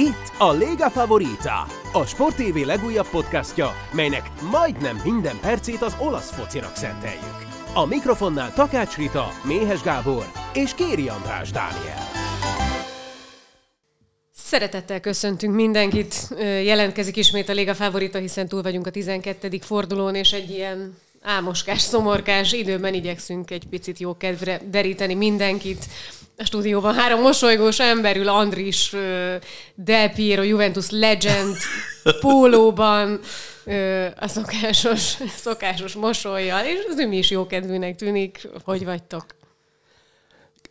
Itt a Lega Favorita, a Sport TV legújabb podcastja, melynek majdnem minden percét az olasz focinak szenteljük. A mikrofonnál Takács Rita, Méhes Gábor és Kéri András Dániel. Szeretettel köszöntünk mindenkit. Jelentkezik ismét a Léga Favorita, hiszen túl vagyunk a 12. fordulón, és egy ilyen álmoskás, szomorkás időben igyekszünk egy picit jó kedvre deríteni mindenkit. A stúdióban három mosolygós emberül, Andris, Del Piero, Juventus Legend, pólóban, a szokásos, szokásos mosolyjal, és az mi is jókedvűnek tűnik. Hogy vagytok?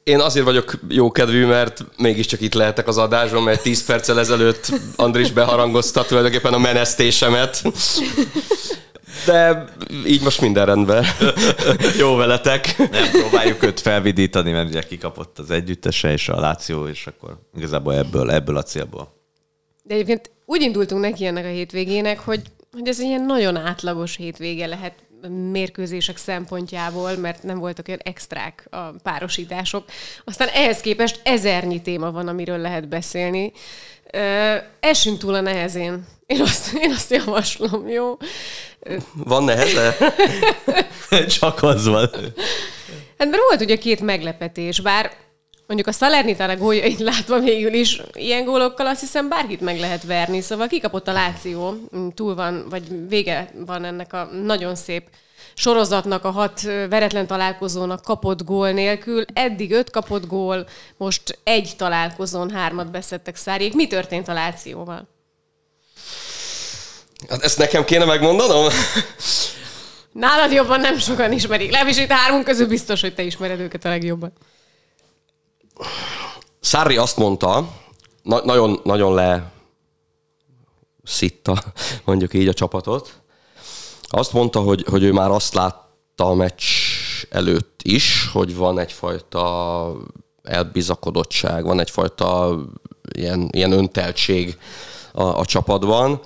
Én azért vagyok jókedvű, mert mégiscsak itt lehetek az adásban, mert 10 perccel ezelőtt Andris beharangozta tulajdonképpen a menesztésemet. De így most minden rendben. Jó veletek. Nem próbáljuk őt felvidítani, mert ugye kikapott az együttese és a Láció, és akkor igazából ebből, ebből a célból. De egyébként úgy indultunk neki ennek a hétvégének, hogy, hogy ez egy ilyen nagyon átlagos hétvége lehet mérkőzések szempontjából, mert nem voltak olyan extrák a párosítások. Aztán ehhez képest ezernyi téma van, amiről lehet beszélni. Esünk túl a nehezén. Én azt, én azt javaslom, jó? Van neheze? Csak az van. Hát mert volt ugye két meglepetés, bár mondjuk a Salernitana góljait látva végül is ilyen gólokkal azt hiszem bárkit meg lehet verni. Szóval kikapott a Láció, túl van, vagy vége van ennek a nagyon szép sorozatnak, a hat veretlen találkozónak kapott gól nélkül. Eddig öt kapott gól, most egy találkozón hármat beszettek szárjék. Mi történt a Lációval? Hát ezt nekem kéne megmondanom? Nálad jobban nem sokan ismerik. Legalábbis itt hármunk közül biztos, hogy te ismered őket a legjobban. Szári azt mondta, na- nagyon, nagyon le szitta, mondjuk így a csapatot. Azt mondta, hogy, hogy ő már azt látta a meccs előtt is, hogy van egyfajta elbizakodottság, van egyfajta ilyen, ilyen önteltség a, a csapatban.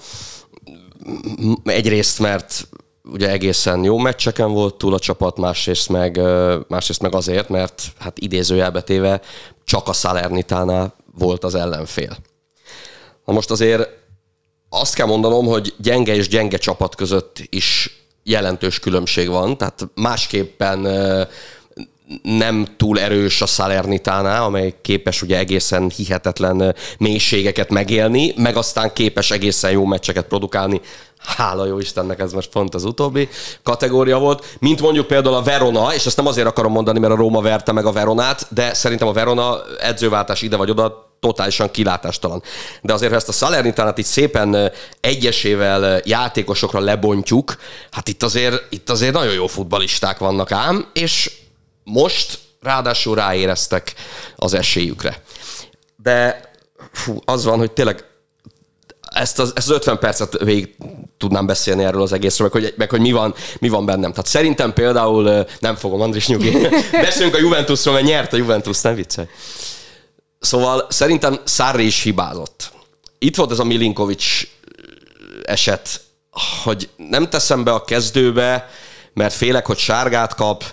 Egyrészt, mert ugye egészen jó meccseken volt túl a csapat, másrészt meg, másrészt meg azért, mert hát idézőjelbetéve csak a Salernitánál volt az ellenfél. Na most azért azt kell mondanom, hogy gyenge és gyenge csapat között is jelentős különbség van, tehát másképpen nem túl erős a Salernitánál, amely képes ugye egészen hihetetlen mélységeket megélni, meg aztán képes egészen jó meccseket produkálni. Hála jó Istennek, ez most pont az utóbbi kategória volt. Mint mondjuk például a Verona, és ezt nem azért akarom mondani, mert a Róma verte meg a Veronát, de szerintem a Verona edzőváltás ide vagy oda totálisan kilátástalan. De azért, ha ezt a Salernitánát így szépen egyesével játékosokra lebontjuk, hát itt azért, itt azért nagyon jó futbalisták vannak ám, és most ráadásul ráéreztek az esélyükre. De fú, az van, hogy tényleg ezt az, ezt az 50 percet végig tudnám beszélni erről az egészről, meg hogy, meg hogy mi, van, mi van bennem. Tehát szerintem például, nem fogom, Andris nyugi, beszélünk a Juventusról, mert nyert a Juventus, nem viccelj. Szóval szerintem Sarri is hibázott. Itt volt ez a Milinkovic eset, hogy nem teszem be a kezdőbe, mert félek, hogy sárgát kap,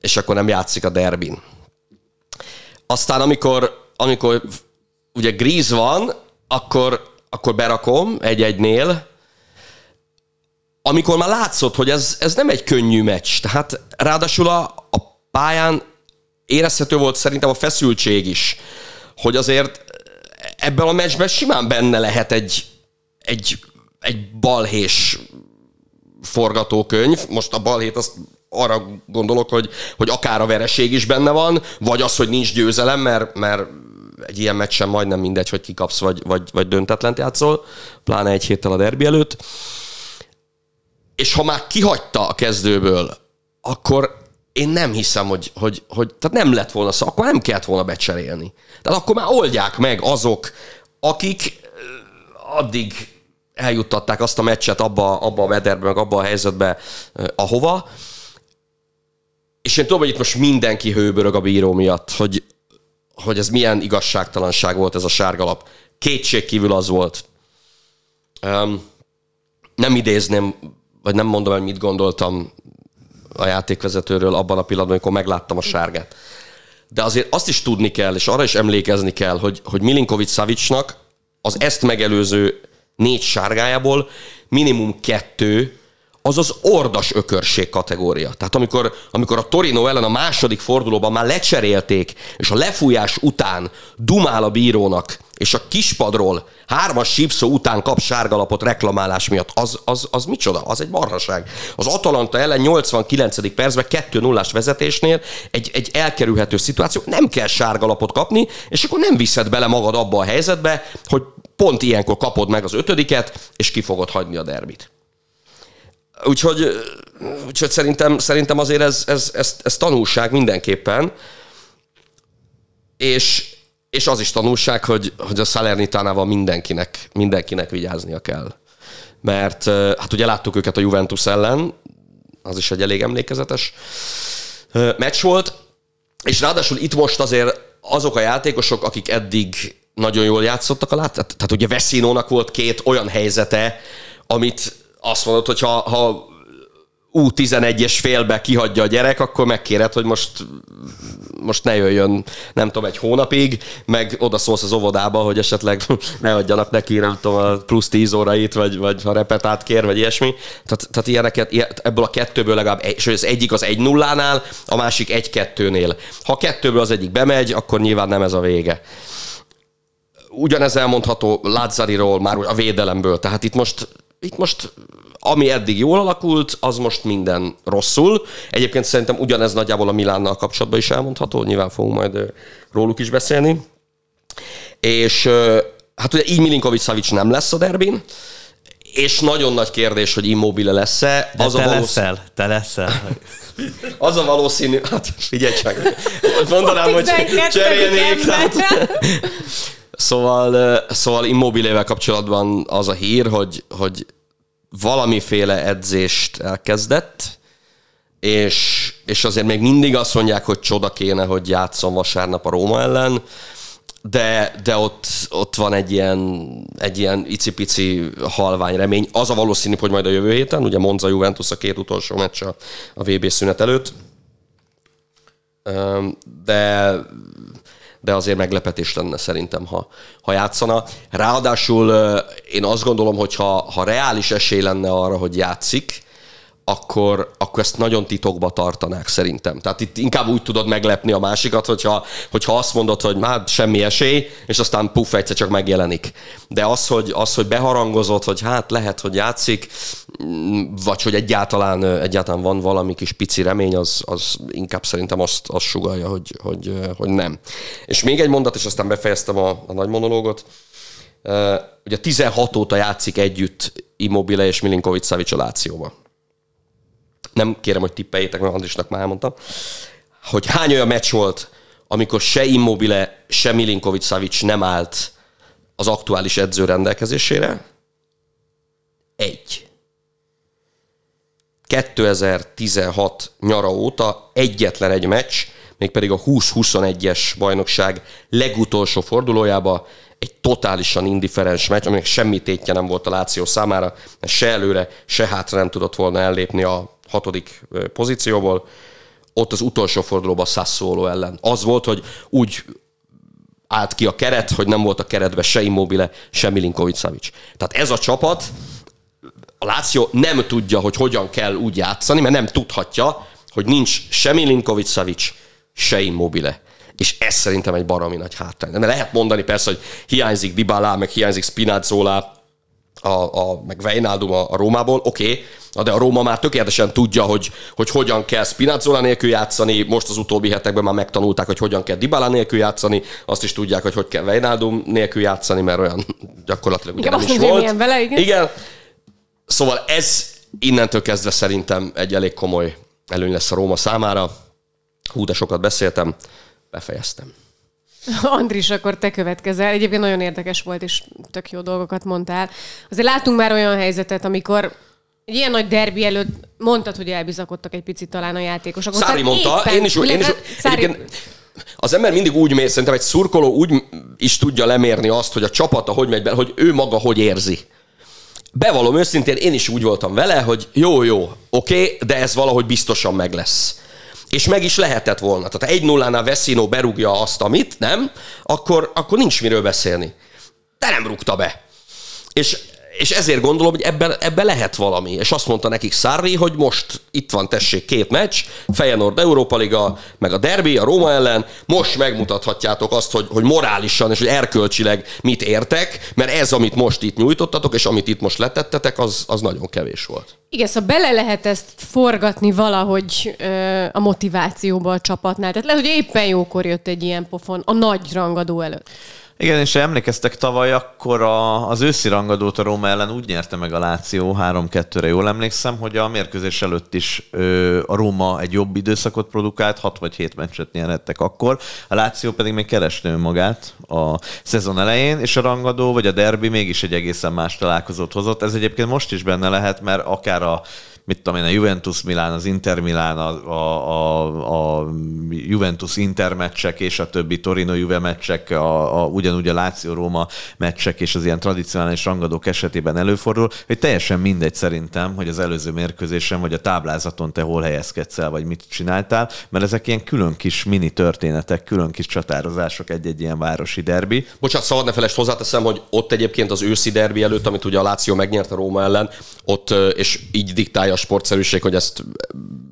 és akkor nem játszik a derbin. Aztán amikor, amikor ugye Gríz van, akkor, akkor berakom egy-egynél, amikor már látszott, hogy ez, ez nem egy könnyű meccs. Tehát ráadásul a, a pályán érezhető volt szerintem a feszültség is, hogy azért ebben a meccsben simán benne lehet egy, egy, egy balhés forgatókönyv. Most a balhét azt arra gondolok, hogy, hogy akár a vereség is benne van, vagy az, hogy nincs győzelem, mert, mert egy ilyen meccsen majdnem mindegy, hogy kikapsz, vagy, vagy, vagy döntetlent játszol, pláne egy héttel a derbi előtt. És ha már kihagyta a kezdőből, akkor én nem hiszem, hogy, hogy, hogy tehát nem lett volna szó, akkor nem kellett volna becserélni. Tehát akkor már oldják meg azok, akik addig eljuttatták azt a meccset abba, abba a mederbe, meg abba a helyzetbe, ahova, és én tudom, hogy itt most mindenki hőbörög a bíró miatt, hogy, hogy ez milyen igazságtalanság volt ez a sárgalap. Kétség kívül az volt. Um, nem idézném, vagy nem mondom el, mit gondoltam a játékvezetőről abban a pillanatban, amikor megláttam a sárgát. De azért azt is tudni kell, és arra is emlékezni kell, hogy, hogy Milinkovic Savicnak az ezt megelőző négy sárgájából minimum kettő az az ordas ökörség kategória. Tehát amikor, amikor a Torino ellen a második fordulóban már lecserélték, és a lefújás után dumál a bírónak, és a kispadról hármas sípszó után kap sárgalapot reklamálás miatt, az, az, az micsoda? Az egy marhaság. Az Atalanta ellen 89. percben 2 0 vezetésnél egy, egy elkerülhető szituáció, nem kell sárgalapot kapni, és akkor nem viszed bele magad abba a helyzetbe, hogy pont ilyenkor kapod meg az ötödiket, és ki fogod hagyni a derbit. Úgyhogy, úgyhogy szerintem, szerintem azért ez, ez, ez, ez tanulság mindenképpen, és, és az is tanulság, hogy, hogy a Salernitánával mindenkinek, mindenkinek vigyáznia kell. Mert hát ugye láttuk őket a Juventus ellen, az is egy elég emlékezetes meccs volt, és ráadásul itt most azért azok a játékosok, akik eddig nagyon jól játszottak a lát, tehát, tehát ugye Veszinónak volt két olyan helyzete, amit azt mondod, hogy ha, ha U11-es félbe kihagyja a gyerek, akkor megkéred, hogy most, most ne jöjjön, nem tudom, egy hónapig, meg oda szólsz az óvodába, hogy esetleg ne adjanak neki, nem tudom, a plusz 10 órait, vagy, vagy ha repetát kér, vagy ilyesmi. Tehát, tehát ilyeneket, ebből a kettőből legalább, és az egyik az egy nullánál, a másik egy kettőnél. Ha a kettőből az egyik bemegy, akkor nyilván nem ez a vége. Ugyanez elmondható Lazzariról, már a védelemből. Tehát itt most itt most ami eddig jól alakult, az most minden rosszul. Egyébként szerintem ugyanez nagyjából a Milánnal kapcsolatban is elmondható, nyilván fogunk majd róluk is beszélni. És hát ugye így Milinkovic Savic nem lesz a derbin, és nagyon nagy kérdés, hogy immobile lesz-e. De az te a valósz... leszel, te leszel. Az a valószínű, hát figyelj csak, mondanám, hogy cserélnék. Tehát, Szóval, szóval immobilével kapcsolatban az a hír, hogy, hogy valamiféle edzést elkezdett, és, és azért még mindig azt mondják, hogy csoda kéne, hogy játszon vasárnap a Róma ellen, de, de ott, ott van egy ilyen, egy ilyen icipici halvány remény. Az a valószínű, hogy majd a jövő héten, ugye Monza Juventus a két utolsó meccs a, a VB szünet előtt, de de azért meglepetés lenne szerintem, ha, ha játszana. Ráadásul én azt gondolom, hogy ha, ha reális esély lenne arra, hogy játszik, akkor, akkor ezt nagyon titokba tartanák szerintem. Tehát itt inkább úgy tudod meglepni a másikat, hogyha, hogyha azt mondod, hogy már semmi esély, és aztán puff, egyszer csak megjelenik. De az, hogy, az, hogy beharangozott, hogy hát lehet, hogy játszik, vagy hogy egyáltalán, egyáltalán van valami kis pici remény, az, az inkább szerintem azt, azt sugalja, hogy, hogy, hogy nem. És még egy mondat, és aztán befejeztem a, a nagy monológot. Ugye 16 óta játszik együtt Immobile és Milinkovic Savic a Lációban nem kérem, hogy tippeljétek, mert Andrisnak már elmondtam, hogy hány olyan meccs volt, amikor se Immobile, se Milinkovic Savic nem állt az aktuális edző rendelkezésére? Egy. 2016 nyara óta egyetlen egy meccs, mégpedig a 20-21-es bajnokság legutolsó fordulójába egy totálisan indiferens meccs, aminek semmi tétje nem volt a Láció számára, mert se előre, se hátra nem tudott volna ellépni a hatodik pozícióból, ott az utolsó fordulóban Sassuolo ellen. Az volt, hogy úgy állt ki a keret, hogy nem volt a keretben se Immobile, se Milinkovic Savic. Tehát ez a csapat, a Láció nem tudja, hogy hogyan kell úgy játszani, mert nem tudhatja, hogy nincs se Milinkovic Savic, se Immobile. És ez szerintem egy baromi nagy hátrány. De lehet mondani persze, hogy hiányzik Dybala, meg hiányzik Spinazzola, a, a, meg Weinaldum a, a Rómából, oké, okay, de a Róma már tökéletesen tudja, hogy, hogy hogyan kell Spinazzola nélkül játszani, most az utóbbi hetekben már megtanulták, hogy hogyan kell Dybala nélkül játszani, azt is tudják, hogy hogy kell Weinaldum nélkül játszani, mert olyan gyakorlatilag igen, nem is volt. Vele, igen. igen. Szóval ez innentől kezdve szerintem egy elég komoly előny lesz a Róma számára. Hú, de sokat beszéltem, befejeztem. Andris, akkor te következel. Egyébként nagyon érdekes volt, és tök jó dolgokat mondtál. Azért látunk már olyan helyzetet, amikor egy ilyen nagy derbi előtt mondtad, hogy elbizakodtak egy picit talán a játékosok. Szári mondta, éppen, én is, én is Szári... az ember mindig úgy mér, szerintem egy szurkoló úgy is tudja lemérni azt, hogy a csapata hogy megy be, hogy ő maga hogy érzi. Bevallom őszintén, én is úgy voltam vele, hogy jó, jó, oké, okay, de ez valahogy biztosan meg lesz és meg is lehetett volna. Tehát egy nullánál Veszino berúgja azt, amit, nem, akkor, akkor nincs miről beszélni. de nem rúgta be. És és ezért gondolom, hogy ebben, ebben lehet valami. És azt mondta nekik Sarri, hogy most itt van, tessék, két meccs, Feyenoord Európa Liga, meg a derby, a Róma ellen, most megmutathatjátok azt, hogy, hogy morálisan és hogy erkölcsileg mit értek, mert ez, amit most itt nyújtottatok, és amit itt most letettetek, az, az nagyon kevés volt. Igen, szóval bele lehet ezt forgatni valahogy ö, a motivációba a csapatnál. Tehát lehet, hogy éppen jókor jött egy ilyen pofon a nagy rangadó előtt. Igen, és emlékeztek tavaly, akkor a, az őszi rangadót a Róma ellen úgy nyerte meg a Láció 3-2-re, jól emlékszem, hogy a mérkőzés előtt is ö, a Róma egy jobb időszakot produkált, 6 vagy 7 meccset nyerhettek akkor, a Láció pedig még keresnő magát a szezon elején, és a rangadó vagy a derbi mégis egy egészen más találkozót hozott. Ez egyébként most is benne lehet, mert akár a mit tudom én, a Juventus Milán, az Inter Milán, a, a, a, Juventus Inter meccsek és a többi Torino Juve meccsek, a, a, ugyanúgy a Láció Róma meccsek és az ilyen tradicionális rangadók esetében előfordul, hogy teljesen mindegy szerintem, hogy az előző mérkőzésen vagy a táblázaton te hol helyezkedsz el, vagy mit csináltál, mert ezek ilyen külön kis mini történetek, külön kis csatározások egy-egy ilyen városi derbi. Bocsánat, szabad ne felest hozzáteszem, hogy ott egyébként az őszi derbi előtt, amit ugye a Láció megnyert a Róma ellen, ott, és így diktálja sportszerűség, hogy ezt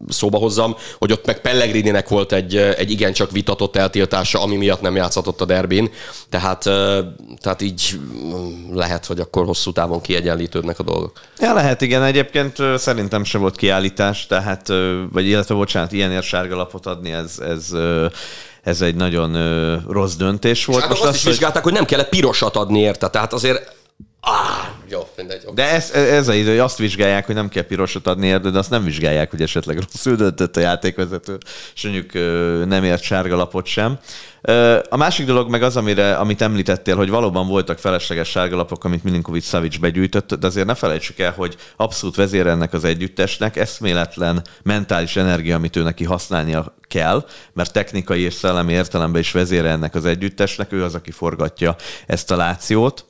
szóba hozzam, hogy ott meg Pellegrininek volt egy, egy igencsak vitatott eltiltása, ami miatt nem játszhatott a derbin. Tehát, tehát így lehet, hogy akkor hosszú távon kiegyenlítődnek a dolgok. Ja, lehet, igen. Egyébként szerintem se volt kiállítás, tehát, vagy illetve bocsánat, ilyenért sárga lapot adni, ez, ez ez egy nagyon rossz döntés volt. És hát azt, azt is hogy... vizsgálták, hogy nem kellett pirosat adni érte. Tehát azért Ah, jó, mindegy. Okay. De ez, ez a idő, hogy azt vizsgálják, hogy nem kell pirosot adni erdő, de azt nem vizsgálják, hogy esetleg rosszul döntött a játékvezető, és mondjuk nem ért sárga lapot sem. A másik dolog meg az, amire, amit említettél, hogy valóban voltak felesleges sárgalapok, amit Milinkovic Savic begyűjtött, de azért ne felejtsük el, hogy abszolút vezér ennek az együttesnek, eszméletlen mentális energia, amit ő neki használnia kell, mert technikai és szellemi értelemben is vezére ennek az együttesnek, ő az, aki forgatja ezt a lációt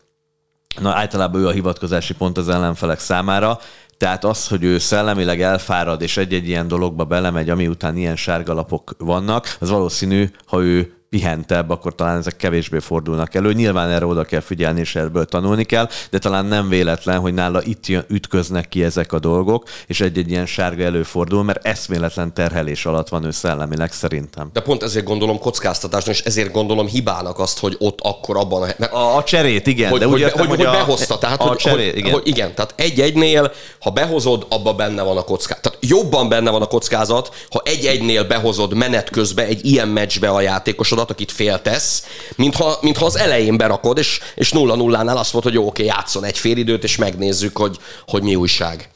Na általában ő a hivatkozási pont az ellenfelek számára, tehát az, hogy ő szellemileg elfárad és egy-egy ilyen dologba belemegy, ami után ilyen sárgalapok vannak, az valószínű, ha ő pihentebb, akkor talán ezek kevésbé fordulnak elő. Nyilván erre oda kell figyelni, és ebből tanulni kell, de talán nem véletlen, hogy nála itt ütköznek ki ezek a dolgok, és egy-egy ilyen sárga előfordul, mert eszméletlen terhelés alatt van ő szellemileg szerintem. De pont ezért gondolom kockáztatásnak, és ezért gondolom hibának azt, hogy ott akkor abban a... A, a cserét, igen. Hogy, de hogy, értem, hogy, hogy, a, behozta, tehát a hogy, cserét, hogy, igen. Hogy, igen. Tehát egy-egynél, ha behozod, abban benne van a kockázat. Tehát jobban benne van a kockázat, ha egy-egynél behozod menet közben egy ilyen meccsbe a játékosodat, akit féltesz, mintha, mintha az elején berakod, és, és nulla nullánál azt mondod, hogy jó, oké, játszon egy fél időt, és megnézzük, hogy, hogy mi újság.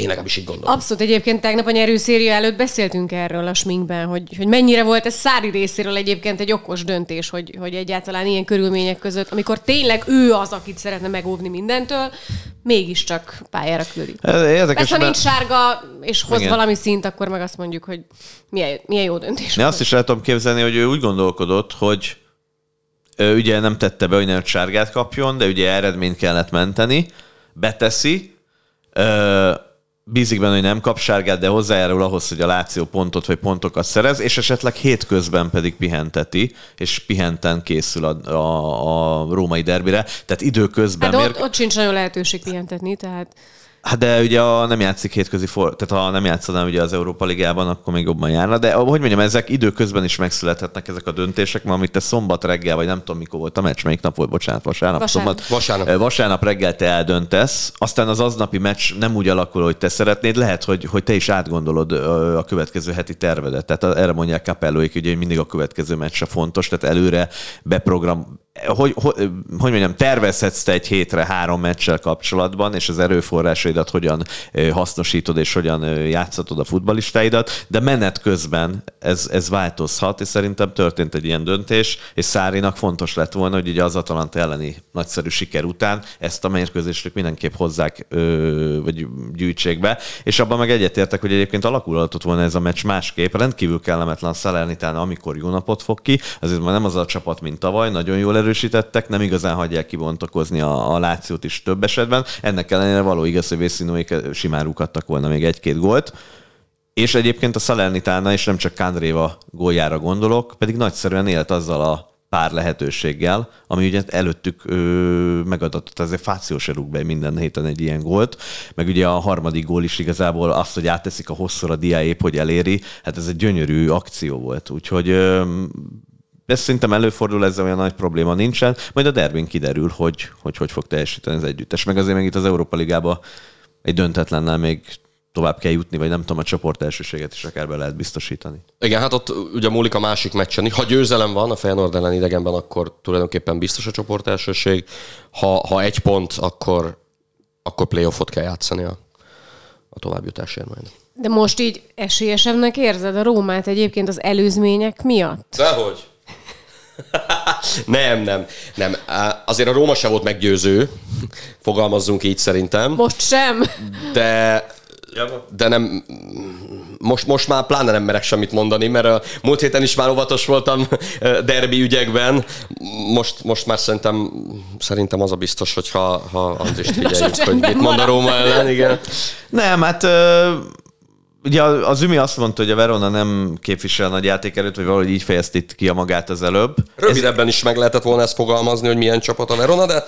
Én legalábbis így gondolom. Abszolút. Egyébként tegnap a nyerőszéria előtt beszéltünk erről a sminkben, hogy, hogy mennyire volt ez Szári részéről egyébként egy okos döntés, hogy, hogy egyáltalán ilyen körülmények között, amikor tényleg ő az, akit szeretne megóvni mindentől, mégiscsak pályára küldi. Érdekes, Persze, ha nincs sárga, és hoz Igen. valami szint, akkor meg azt mondjuk, hogy milyen, milyen jó döntés. Én azt is el tudom képzelni, hogy ő úgy gondolkodott, hogy ő ugye nem tette be, hogy nem sárgát kapjon, de ugye eredményt kellett menteni, beteszi, bízik benne, hogy nem kap sárgát, de hozzájárul ahhoz, hogy a Láció pontot vagy pontokat szerez, és esetleg hétközben pedig pihenteti, és pihenten készül a, a, a római derbire. Tehát időközben... Hát ott, ott sincs nagyon lehetőség pihentetni, tehát... Hát de ugye a, nem játszik hétközi for, tehát ha nem játszanám ugye az Európa Ligában, akkor még jobban járna, de hogy mondjam, ezek időközben is megszülethetnek ezek a döntések, ma amit te szombat reggel, vagy nem tudom mikor volt a meccs, melyik nap volt, bocsánat, vasárnap, vasárnap. szombat, vasárnap. vasárnap reggel te eldöntesz, aztán az aznapi meccs nem úgy alakul, hogy te szeretnéd, lehet, hogy, hogy te is átgondolod a következő heti tervedet. Tehát erre mondják kapellóik, hogy mindig a következő meccs fontos, tehát előre beprogram, hogy, hogy, hogy mondjam, tervezhetsz te egy hétre három meccsel kapcsolatban, és az erőforrásaidat hogyan hasznosítod, és hogyan játszatod a futbalistáidat, de menet közben ez, ez változhat, és szerintem történt egy ilyen döntés, és Szárinak fontos lett volna, hogy ugye az Atalanta elleni nagyszerű siker után ezt a mérkőzést mindenképp hozzák, vagy gyűjtsék be, és abban meg egyetértek, hogy egyébként alakulhatott volna ez a meccs másképp, rendkívül kellemetlen Salernitán, amikor jó napot fog ki, azért már nem az a csapat, mint tavaly, nagyon jól erősítettek, nem igazán hagyják kibontakozni a, a Lációt is több esetben. Ennek ellenére való igaz, hogy Vészínóik simán rúghattak volna még egy-két gólt. És egyébként a Salernitana, és nem csak Kandréva góljára gondolok, pedig nagyszerűen élt azzal a pár lehetőséggel, ami ugye előttük ö, megadatott, azért Fáció se rúg be minden héten egy ilyen gólt, meg ugye a harmadik gól is igazából azt, hogy átteszik a hosszúra diá épp, hogy eléri, hát ez egy gyönyörű akció volt, úgyhogy ö, ez szerintem előfordul, ezzel olyan nagy probléma nincsen. Majd a derbin kiderül, hogy hogy, hogy fog teljesíteni az együttes. Meg azért meg itt az Európa Ligába egy döntetlennel még tovább kell jutni, vagy nem tudom, a csoport elsőséget is akár be lehet biztosítani. Igen, hát ott ugye múlik a másik meccsen. Ha győzelem van a Feyenoord ellen idegenben, akkor tulajdonképpen biztos a csoport elsőség. Ha, ha egy pont, akkor, akkor playoffot kell játszani a, a továbbjutásért majd. De most így esélyesebbnek érzed a Rómát egyébként az előzmények miatt? Dehogy. Nem, nem, nem. Azért a Róma se volt meggyőző, fogalmazzunk így szerintem. Most sem. De de nem, most, most már pláne nem merek semmit mondani, mert a múlt héten is már óvatos voltam derbi ügyekben. Most, most már szerintem, szerintem az a biztos, hogy ha, ha Andrist figyeljük, hogy mit mond a Róma ellen, igen. Nem, hát Ugye az Ümi azt mondta, hogy a Verona nem képvisel nagy játékerőt, vagy valahogy így fejezte itt ki a magát az előbb. Rövidebben is meg lehetett volna ezt fogalmazni, hogy milyen csapat a Verona, de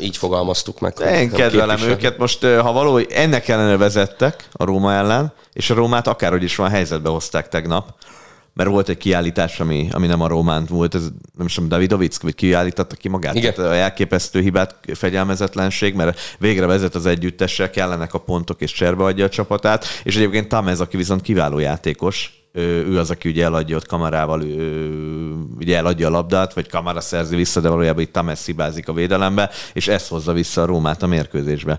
így fogalmaztuk meg. Én kedvelem képvisel. őket. Most, ha való, ennek ellenére vezettek a Róma ellen, és a Rómát akárhogy is van helyzetbe hozták tegnap mert volt egy kiállítás, ami, ami nem a románt volt, ez nem is tudom, Davidovic, vagy kiállította ki magát. Igen. Tehát a elképesztő hibát, fegyelmezetlenség, mert végre vezet az együttessel, kellenek a pontok, és cserbe adja a csapatát, és egyébként Tamez, aki viszont kiváló játékos, ő az, aki ugye eladja ott kamarával, ő, ugye eladja a labdát, vagy kamara szerzi vissza, de valójában itt Tamez hibázik a védelembe, és ez hozza vissza a Rómát a mérkőzésbe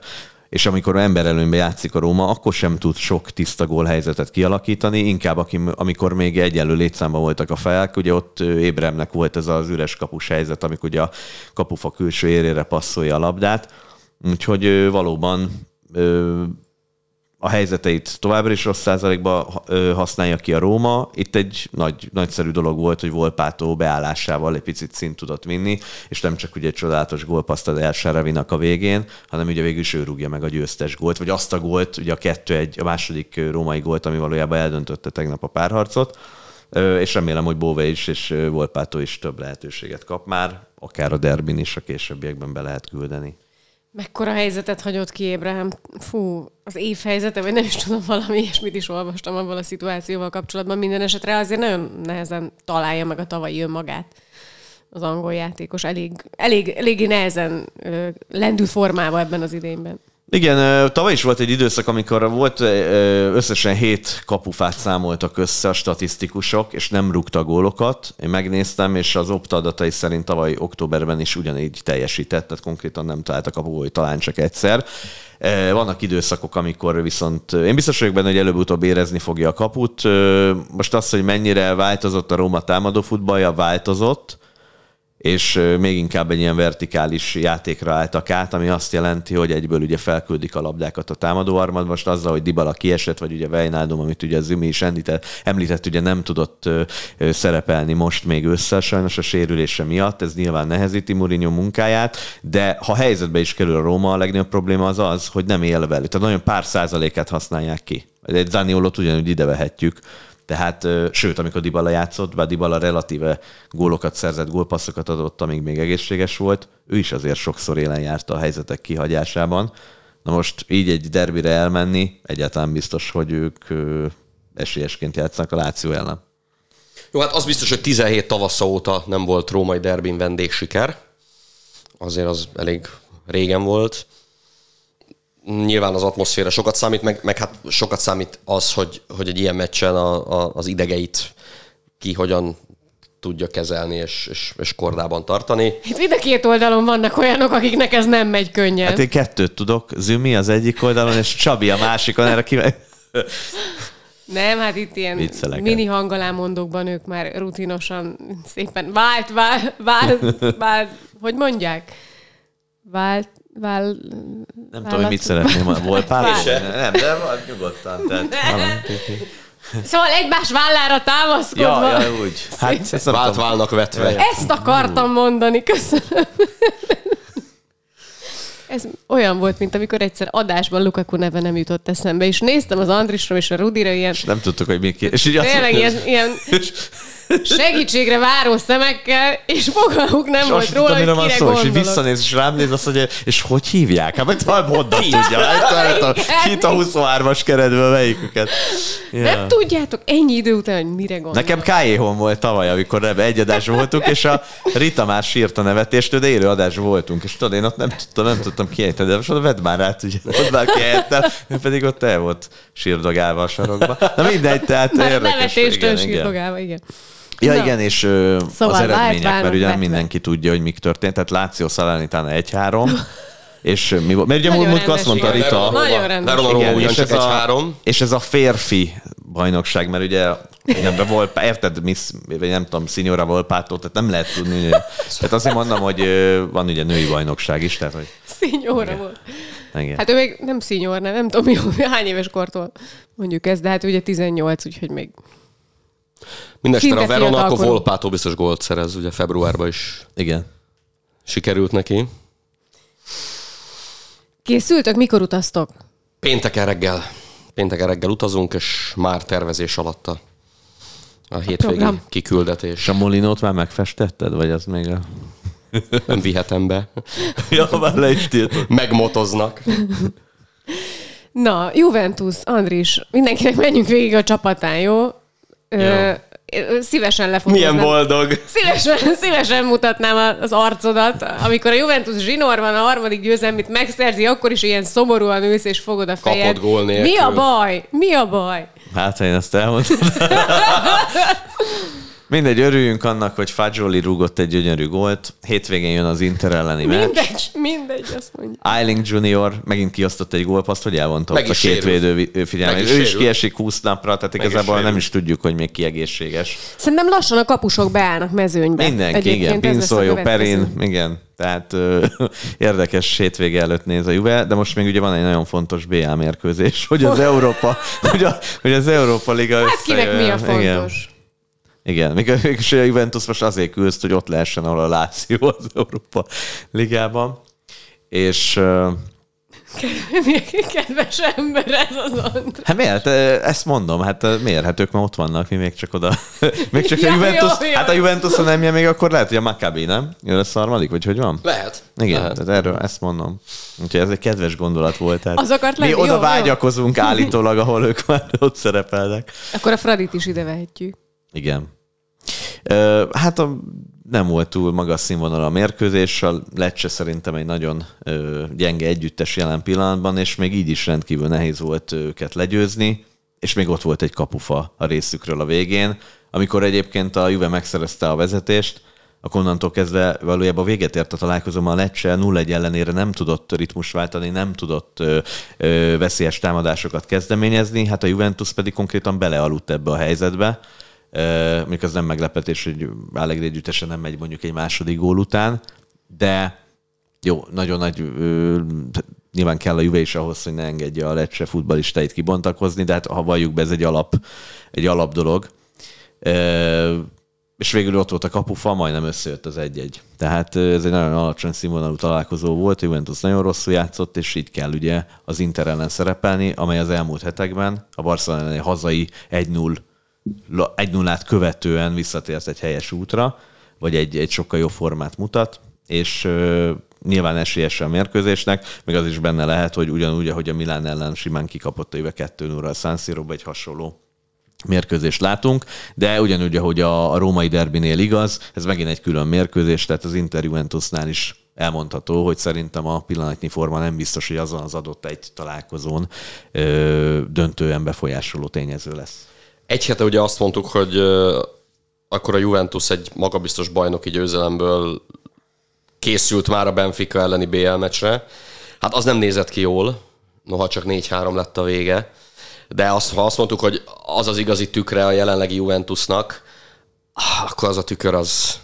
és amikor ember előnybe játszik a Róma, akkor sem tud sok tiszta gólhelyzetet kialakítani, inkább amikor még egyenlő létszámban voltak a fejek, ugye ott Ébremnek volt ez az üres kapus helyzet, amikor ugye a kapufa külső érére passzolja a labdát, úgyhogy valóban a helyzeteit továbbra is rossz százalékban használja ki a Róma. Itt egy nagy, nagyszerű dolog volt, hogy Volpátó beállásával egy picit szint tudott vinni, és nem csak ugye egy csodálatos gólpaszt ad El a végén, hanem ugye végül is ő rúgja meg a győztes gólt, vagy azt a gólt, ugye a kettő egy, a második római gólt, ami valójában eldöntötte tegnap a párharcot és remélem, hogy Bóve is és Volpátó is több lehetőséget kap már, akár a derbin is a későbbiekben be lehet küldeni. Mekkora helyzetet hagyott ki Ébrahim? Fú, az év helyzete, vagy nem is tudom, valami ilyesmit is olvastam abban a szituációval kapcsolatban. Minden esetre azért nagyon nehezen találja meg a tavalyi önmagát az angol játékos. Elég, elég, eléggé nehezen lendül formába ebben az idényben. Igen, tavaly is volt egy időszak, amikor volt összesen hét kapufát számoltak össze a statisztikusok, és nem rúgta gólokat. Én megnéztem, és az opta adatai szerint tavaly októberben is ugyanígy teljesített, tehát konkrétan nem talált a hogy talán csak egyszer. Vannak időszakok, amikor viszont én biztos vagyok benne, hogy előbb-utóbb érezni fogja a kaput. Most az, hogy mennyire változott a Róma támadó futballja, változott, és még inkább egy ilyen vertikális játékra álltak át, ami azt jelenti, hogy egyből ugye felküldik a labdákat a támadó armad. Most azzal, hogy Dybala kiesett, vagy ugye Wijnaldum, amit ugye az Zümi is említett, említett, ugye nem tudott szerepelni most még össze, sajnos a sérülése miatt, ez nyilván nehezíti Mourinho munkáját, de ha helyzetbe is kerül a Róma, a legnagyobb probléma az az, hogy nem él velük. Tehát nagyon pár százalékát használják ki. Egy Zaniolot ugyanúgy ide vehetjük, tehát, sőt, amikor Dybala játszott, bár Dybala relatíve gólokat szerzett, gólpasszokat adott, amíg még egészséges volt, ő is azért sokszor élen járt a helyzetek kihagyásában. Na most így egy derbire elmenni, egyáltalán biztos, hogy ők esélyesként játszanak a Láció ellen. Jó, hát az biztos, hogy 17 tavasza óta nem volt római derbin vendégsiker. Azért az elég régen volt nyilván az atmoszféra sokat számít, meg, meg hát sokat számít az, hogy, hogy egy ilyen meccsen a, a, az idegeit ki hogyan tudja kezelni és, és, és kordában tartani. Itt mind a két oldalon vannak olyanok, akiknek ez nem megy könnyen. Hát én kettőt tudok, Zümi az egyik oldalon, és Csabi a másikon, erre ki... Nem, hát itt ilyen Vicceleket. mini hangalámondókban ők már rutinosan szépen vált, vált, vált, vált, hogy mondják? Vált, Vál, nem tudom, hogy mit szeretném. Volt pár? Nem, de nyugodtan. Tehát, Szóval egymás vállára támaszkodva. Ja, ja úgy. Hát, ezt vált válnak vetve. Ezt akartam mondani, köszönöm. Ez olyan volt, mint amikor egyszer adásban Lukaku neve nem jutott eszembe, és néztem az Andrisra és a Rudira ilyen... És nem tudtuk, hogy mi ki. És így tényleg ilyen, ilyen segítségre váró szemekkel, és fogalmuk nem És volt azt róla, tudom, hogy kire szó, és visszanéz, és rám néz, azt mondja, és hogy hívják? Hát meg talán mondat tudja. Kit a 23-as keretből melyiküket. Ja. Nem tudjátok ennyi idő után, hogy mire gondolok. Nekem Kájéhon volt tavaly, amikor ebbe egy adás voltunk, és a Rita már sírt a nevetéstől, de élő adás voltunk, és tudod, én ott nem tudtam, nem tudtam kiejteni, de most oda vedd már át, ugye, ott már kiejtettem, én pedig ott el volt sírdogálva a sarokba. Na mindegy, tehát Már nevetéstől igen, igen. sírdogálva, igen. Ja, Na. igen, és ö, Szóval az eredmények, mert ugye nem mindenki tudja, hogy mik történt, tehát Láció Salernitana 1-3, és mi volt? Mert ugye Nagyon múltkor azt mondta igen. Rita, Nagyon rendes. Roma igen, és ez, egy a, három. és ez a férfi bajnokság, mert ugye de volt, érted, Miss, vagy nem tudom, Signora Volpától, tehát nem lehet tudni. Tehát azért mondom, hogy van ugye női bajnokság is, tehát hogy Színjóra volt. igen. Hát ő még nem színyor, nem, nem tudom, mi- hány éves kortól mondjuk ez, de hát ugye 18, úgyhogy még Mindenesetre a Verona akkor. Volpától biztos gólt szerez, ugye februárban is igen. sikerült neki. készültök, mikor utaztok? Pénteken reggel, pénteken reggel utazunk, és már tervezés alatt a, a hétvégi program. kiküldetés. És a Molinót már megfestetted, vagy az még a... Nem vihetem be. ja, már le is tiltott. Megmotoznak. Na, Juventus, Andris, mindenkinek menjünk végig a csapatán, jó? Ö, szívesen lefotóznám. Milyen boldog. Szívesen, szívesen mutatnám az arcodat. Amikor a Juventus zsinórban a harmadik győzelmit megszerzi, akkor is ilyen szomorúan ülsz és fogod a fejed. Kapott gól nélkül. Mi a baj? Mi a baj? Hát, ha én ezt elmondtam. Mindegy, örüljünk annak, hogy Fagioli rúgott egy gyönyörű gólt. Hétvégén jön az Inter elleni meccs. Mindegy, mindegy, azt mondja. Eiling Junior megint kiosztott egy gólpaszt, hogy elvonta Meg ott a két védő figyelmét. Meg Ő is kiesik 20 napra, tehát is igazából nem is tudjuk, hogy még kiegészséges. Szerintem lassan a kapusok beállnak mezőnybe. Mindenki, igen. Egyébként Pinszoljó, következő. Perin, igen. Tehát ö, érdekes hétvége előtt néz a Juve, de most még ugye van egy nagyon fontos BA mérkőzés, hogy az Európa, hogy, a, hogy az Európa Liga Hát kinek mi a összejöjjön. Igen. Igen, még és a Juventus most azért küzd, hogy ott lehessen, ahol a Láció az Európa Ligában. És kedves ember ez az András. hát miért? Ezt mondom, hát miért? Hát ők már ott vannak, mi még csak oda. Még csak Ja, a Juventus. jó, jó. Hát a Juventus, ha nem jön még, akkor lehet, hogy a Maccabi, nem? Jön lesz a harmadik, vagy hogy van? Lehet. Igen, Lehet. tehát erről ezt mondom. Úgyhogy ez egy kedves gondolat volt. Tehát Az akart lenni, mi jó, oda jó. vágyakozunk állítólag, ahol ők már ott szerepelnek. Akkor a Fradit is ide vehetjük. Igen. Ö, hát a, nem volt túl magas színvonal a mérkőzés, a Lecce szerintem egy nagyon ö, gyenge együttes jelen pillanatban, és még így is rendkívül nehéz volt őket legyőzni, és még ott volt egy kapufa a részükről a végén, amikor egyébként a Juve megszerezte a vezetést, akkor onnantól kezdve valójában véget ért a találkozó, a Lecce 0-1 ellenére nem tudott ritmus váltani, nem tudott ö, ö, veszélyes támadásokat kezdeményezni, hát a Juventus pedig konkrétan belealudt ebbe a helyzetbe, Mondjuk az nem meglepetés, hogy Allegri együttesen nem megy mondjuk egy második gól után, de jó, nagyon nagy, nyilván kell a Juve is ahhoz, hogy ne engedje a Lecce futballistáit kibontakozni, de hát ha valljuk be, ez egy alap, egy alap dolog. És végül ott volt a kapufa, majdnem összejött az egy-egy. Tehát ez egy nagyon alacsony színvonalú találkozó volt, a Juventus nagyon rosszul játszott, és így kell ugye az Inter ellen szerepelni, amely az elmúlt hetekben a Barcelona hazai 1-0 1 0 követően visszatért egy helyes útra, vagy egy, egy sokkal jobb formát mutat, és nyilván esélyes a mérkőzésnek, meg az is benne lehet, hogy ugyanúgy, ahogy a Milán ellen simán kikapott éve 2 0 a San Siro-ba egy hasonló mérkőzést látunk, de ugyanúgy, ahogy a, a római derbinél igaz, ez megint egy külön mérkőzés, tehát az Inter Juventusnál is elmondható, hogy szerintem a pillanatnyi forma nem biztos, hogy azon az adott egy találkozón ö, döntően befolyásoló tényező lesz. Egy hete ugye azt mondtuk, hogy akkor a Juventus egy magabiztos bajnoki győzelemből készült már a Benfica elleni BL meccsre. Hát az nem nézett ki jól, noha csak 4-3 lett a vége. De azt, ha azt mondtuk, hogy az az igazi tükre a jelenlegi Juventusnak, ah, akkor az a tükör az,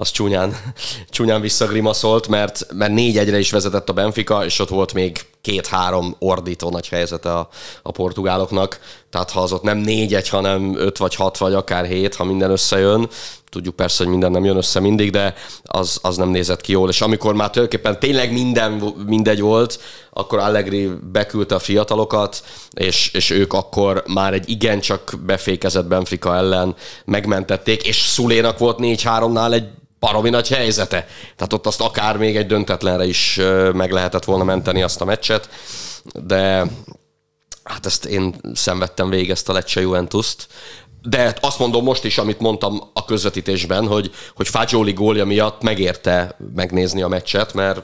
az csúnyán, csúnyán visszagrimaszolt, mert, mert 4-1-re is vezetett a Benfica, és ott volt még két-három ordító nagy helyzete a, a portugáloknak. Tehát ha az ott nem négy-egy, hanem öt vagy hat, vagy akár hét, ha minden összejön, tudjuk persze, hogy minden nem jön össze mindig, de az, az nem nézett ki jól. És amikor már tulajdonképpen tényleg minden mindegy volt, akkor Allegri beküldte a fiatalokat, és, és ők akkor már egy igencsak befékezett Benfica ellen megmentették, és Szulénak volt 4-3-nál egy baromi nagy helyzete. Tehát ott azt akár még egy döntetlenre is meg lehetett volna menteni azt a meccset, de hát ezt én szenvedtem végig ezt a Lecce Juventus-t. De azt mondom most is, amit mondtam a közvetítésben, hogy, hogy Fagioli gólja miatt megérte megnézni a meccset, mert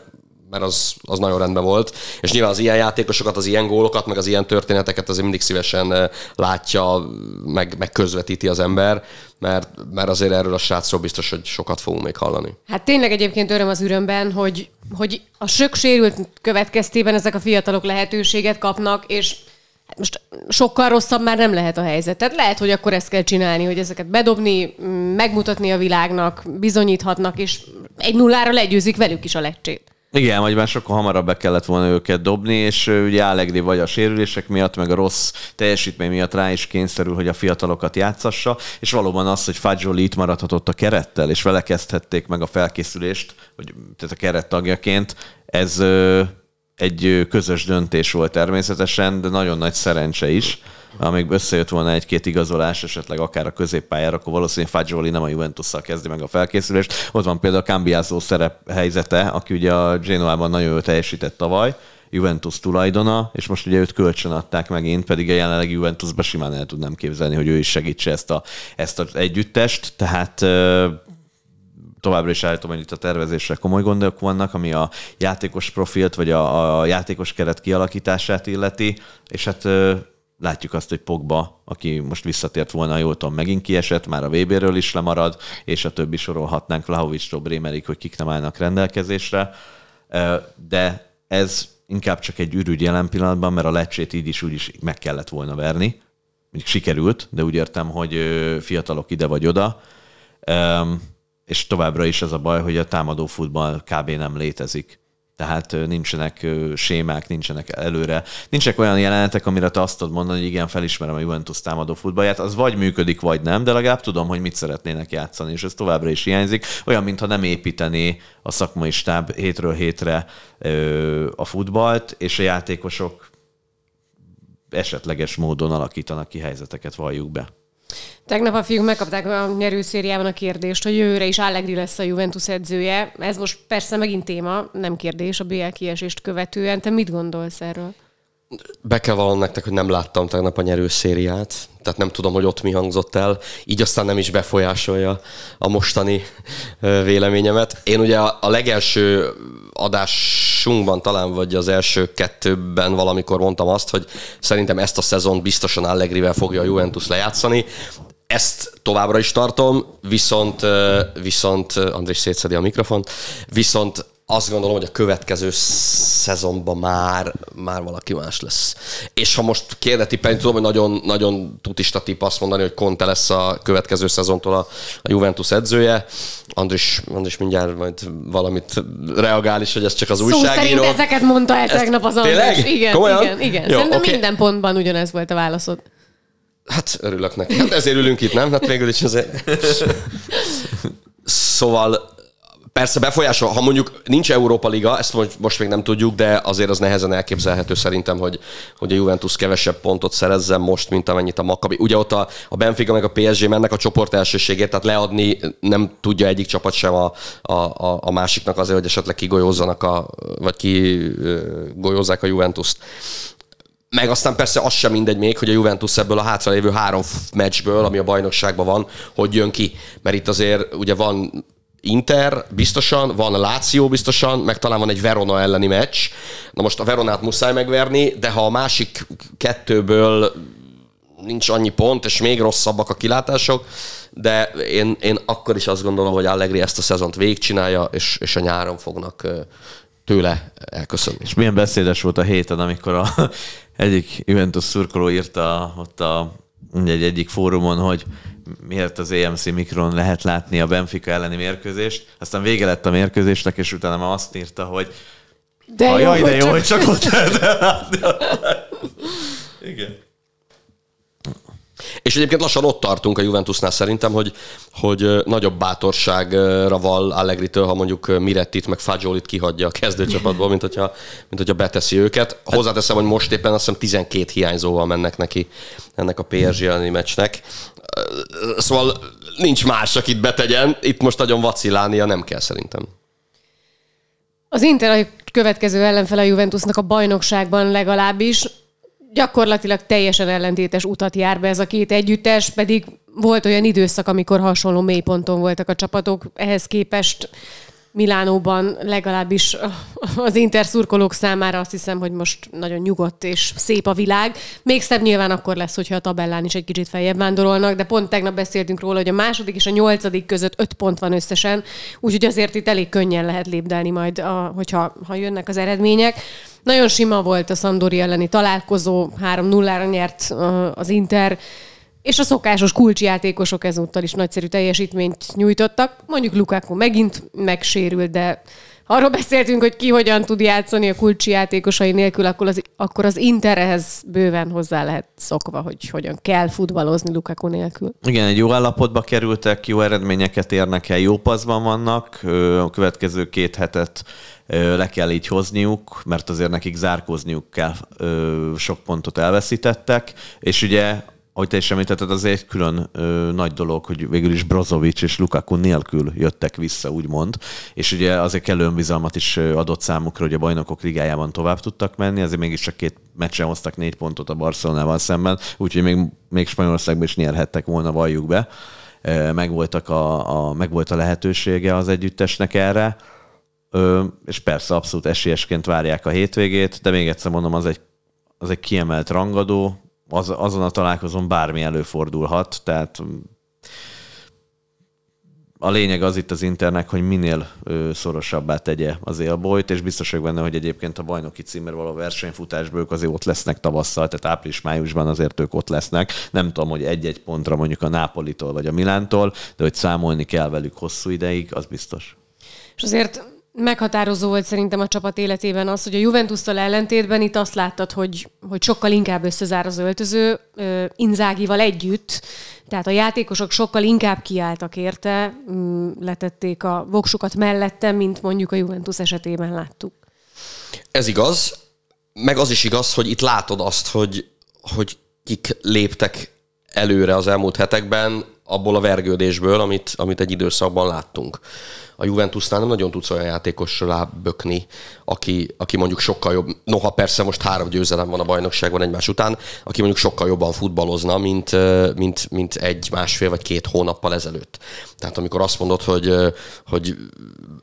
mert az, az nagyon rendben volt. És nyilván az ilyen játékosokat, az ilyen gólokat, meg az ilyen történeteket azért mindig szívesen látja, meg, meg közvetíti az ember, mert, mert azért erről a srácról biztos, hogy sokat fogunk még hallani. Hát tényleg egyébként öröm az ürömben, hogy, hogy a sök sérült következtében ezek a fiatalok lehetőséget kapnak, és most sokkal rosszabb már nem lehet a helyzet. Tehát lehet, hogy akkor ezt kell csinálni, hogy ezeket bedobni, megmutatni a világnak, bizonyíthatnak, és egy nullára legyőzik velük is a lecsét. Igen, vagy már sokkal hamarabb be kellett volna őket dobni, és ugye Allegri vagy a sérülések miatt, meg a rossz teljesítmény miatt rá is kényszerül, hogy a fiatalokat játszassa, és valóban az, hogy Fagioli itt maradhatott a kerettel, és vele kezdhették meg a felkészülést, vagy tehát a keret tagjaként, ez egy közös döntés volt természetesen, de nagyon nagy szerencse is. Amíg összejött volna egy-két igazolás, esetleg akár a középpályára, akkor valószínűleg Fagioli nem a Juventus-szal kezdi meg a felkészülést. Ott van például a Cambiaso szerep helyzete, aki ugye a Genoában nagyon jól teljesített tavaly, Juventus tulajdona, és most ugye őt kölcsön adták megint, pedig a jelenlegi Juventusba simán el tudnám képzelni, hogy ő is segítse ezt, a, ezt az együttest, tehát továbbra is állítom, hogy itt a tervezésre komoly gondok vannak, ami a játékos profilt, vagy a, a játékos keret kialakítását illeti, és hát látjuk azt, hogy Pogba, aki most visszatért volna, jól tudom, megint kiesett, már a VB-ről is lemarad, és a többi sorolhatnánk Vlahovics-tól Brémerig, hogy kik nem állnak rendelkezésre. De ez inkább csak egy ürügy jelen pillanatban, mert a lecsét így is úgy is meg kellett volna verni. Még sikerült, de úgy értem, hogy fiatalok ide vagy oda és továbbra is az a baj, hogy a támadó futball kb. nem létezik. Tehát nincsenek sémák, nincsenek előre. Nincsenek olyan jelenetek, amire te azt tudod mondani, hogy igen, felismerem a Juventus támadó futballját. Az vagy működik, vagy nem, de legalább tudom, hogy mit szeretnének játszani, és ez továbbra is hiányzik. Olyan, mintha nem építené a szakmai stáb hétről hétre a futballt, és a játékosok esetleges módon alakítanak ki helyzeteket, valljuk be. Tegnap a fiúk megkapták a nyerőszériában a kérdést, hogy jövőre is Allegri lesz a Juventus edzője. Ez most persze megint téma, nem kérdés a BL kiesést követően. Te mit gondolsz erről? Be kell vallanom nektek, hogy nem láttam tegnap a nyerőszériát, tehát nem tudom, hogy ott mi hangzott el, így aztán nem is befolyásolja a mostani véleményemet. Én ugye a legelső adásunkban talán, vagy az első kettőben valamikor mondtam azt, hogy szerintem ezt a szezon biztosan Allegrivel fogja a Juventus lejátszani. Ezt továbbra is tartom, viszont, viszont Andrés szétszedi a mikrofon, viszont azt gondolom, hogy a következő szezonban már, már valaki más lesz. És ha most kérdeti Penny, tudom, hogy nagyon, nagyon tutista tip azt mondani, hogy Conte lesz a következő szezontól a, a Juventus edzője. Andris, Andris mindjárt majd valamit reagál is, hogy ez csak az Szó újságíró. szerint ezeket mondta el tegnap az Andris. Igen, Komolyan? igen, igen. Jó, Szerintem okay. minden pontban ugyanez volt a válaszod. Hát örülök neki. Hát ezért ülünk itt, nem? Hát végül is azért. Szóval Persze befolyásol, ha mondjuk nincs Európa Liga, ezt most még nem tudjuk, de azért az nehezen elképzelhető szerintem, hogy, hogy a Juventus kevesebb pontot szerezzen most, mint amennyit a Maccabi. Ugye ott a, a Benfica meg a PSG mennek a csoport elsőségét, tehát leadni nem tudja egyik csapat sem a, a, a, a másiknak azért, hogy esetleg kigolyózzanak, a, vagy kigolyózzák a Juventus-t. Meg aztán persze az sem mindegy még, hogy a Juventus ebből a hátralévő három meccsből, ami a bajnokságban van, hogy jön ki. Mert itt azért ugye van Inter biztosan, van Láció biztosan, meg talán van egy Verona elleni meccs. Na most a Veronát muszáj megverni, de ha a másik kettőből nincs annyi pont, és még rosszabbak a kilátások, de én, én akkor is azt gondolom, hogy Allegri ezt a szezont végigcsinálja, és, és a nyáron fognak tőle elköszönni. És milyen beszédes volt a héten, amikor a egyik Juventus szurkoló írta ott a, egy, egyik fórumon, hogy miért az EMC mikron lehet látni a Benfica elleni mérkőzést. Aztán vége lett a mérkőzésnek, és utána már azt írta, hogy De ha, jó, jaj, de jó, csak- hogy csak ott De ha, jó, jaj, de hogy jó, csak- hogy csak ott lehetne látni. Igen. És egyébként lassan ott tartunk a Juventusnál szerintem, hogy, hogy nagyobb bátorságra val Allegri-től, ha mondjuk Mirettit meg Fagiolit kihagyja a kezdőcsapatból, mint hogyha, mint hogyha beteszi őket. Hozzáteszem, hogy most éppen azt hiszem 12 hiányzóval mennek neki ennek a PSG elleni meccsnek. Szóval nincs más, akit betegyen. Itt most nagyon vacillálnia nem kell szerintem. Az Inter a következő ellenfele a Juventusnak a bajnokságban legalábbis gyakorlatilag teljesen ellentétes utat jár be ez a két együttes, pedig volt olyan időszak, amikor hasonló mélyponton voltak a csapatok, ehhez képest Milánóban legalábbis az Inter szurkolók számára azt hiszem, hogy most nagyon nyugodt és szép a világ. Még szebb nyilván akkor lesz, hogyha a tabellán is egy kicsit feljebb vándorolnak, de pont tegnap beszéltünk róla, hogy a második és a nyolcadik között öt pont van összesen, úgyhogy azért itt elég könnyen lehet lépdelni majd, a, hogyha ha jönnek az eredmények. Nagyon sima volt a Szandori elleni találkozó, 3-0-ra nyert az Inter, és a szokásos kulcsjátékosok ezúttal is nagyszerű teljesítményt nyújtottak. Mondjuk Lukaku megint megsérült, de arról beszéltünk, hogy ki hogyan tud játszani a kulcsi játékosai nélkül, akkor az, akkor az Interhez bőven hozzá lehet szokva, hogy hogyan kell futballozni Lukaku nélkül. Igen, egy jó állapotba kerültek, jó eredményeket érnek el, jó paszban vannak. A következő két hetet le kell így hozniuk, mert azért nekik zárkózniuk kell, sok pontot elveszítettek, és ugye ahogy te is említetted, azért egy külön ö, nagy dolog, hogy végül is Brozovic és Lukaku nélkül jöttek vissza, úgymond. És ugye azért kellő önbizalmat is adott számukra, hogy a bajnokok ligájában tovább tudtak menni, azért mégiscsak két meccsen hoztak négy pontot a Barcelonával szemben, úgyhogy még, még Spanyolországban is nyerhettek volna, valljuk be. Megvoltak a, a, megvolt a lehetősége az együttesnek erre. Ö, és persze abszolút esélyesként várják a hétvégét, de még egyszer mondom, az egy, az egy kiemelt rangadó, az, azon a találkozón bármi előfordulhat, tehát mm, a lényeg az itt az Internek, hogy minél szorosabbá tegye az élbolyt, és biztos vagyok benne, hogy egyébként a bajnoki címért való versenyfutásból ők azért ott lesznek tavasszal, tehát április-májusban azért ők ott lesznek. Nem tudom, hogy egy-egy pontra mondjuk a Nápolitól vagy a Milántól, de hogy számolni kell velük hosszú ideig, az biztos. És azért meghatározó volt szerintem a csapat életében az, hogy a Juventus-tal ellentétben itt azt láttad, hogy, hogy sokkal inkább összezár az öltöző, Inzágival együtt, tehát a játékosok sokkal inkább kiálltak érte, letették a voksukat mellette, mint mondjuk a Juventus esetében láttuk. Ez igaz, meg az is igaz, hogy itt látod azt, hogy, hogy kik léptek előre az elmúlt hetekben abból a vergődésből, amit, amit egy időszakban láttunk. A Juventusnál nem nagyon tudsz olyan játékosra bökni, aki, aki mondjuk sokkal jobb, noha persze most három győzelem van a bajnokságban egymás után, aki mondjuk sokkal jobban futballozna, mint, mint, mint egy, másfél vagy két hónappal ezelőtt. Tehát amikor azt mondod, hogy, hogy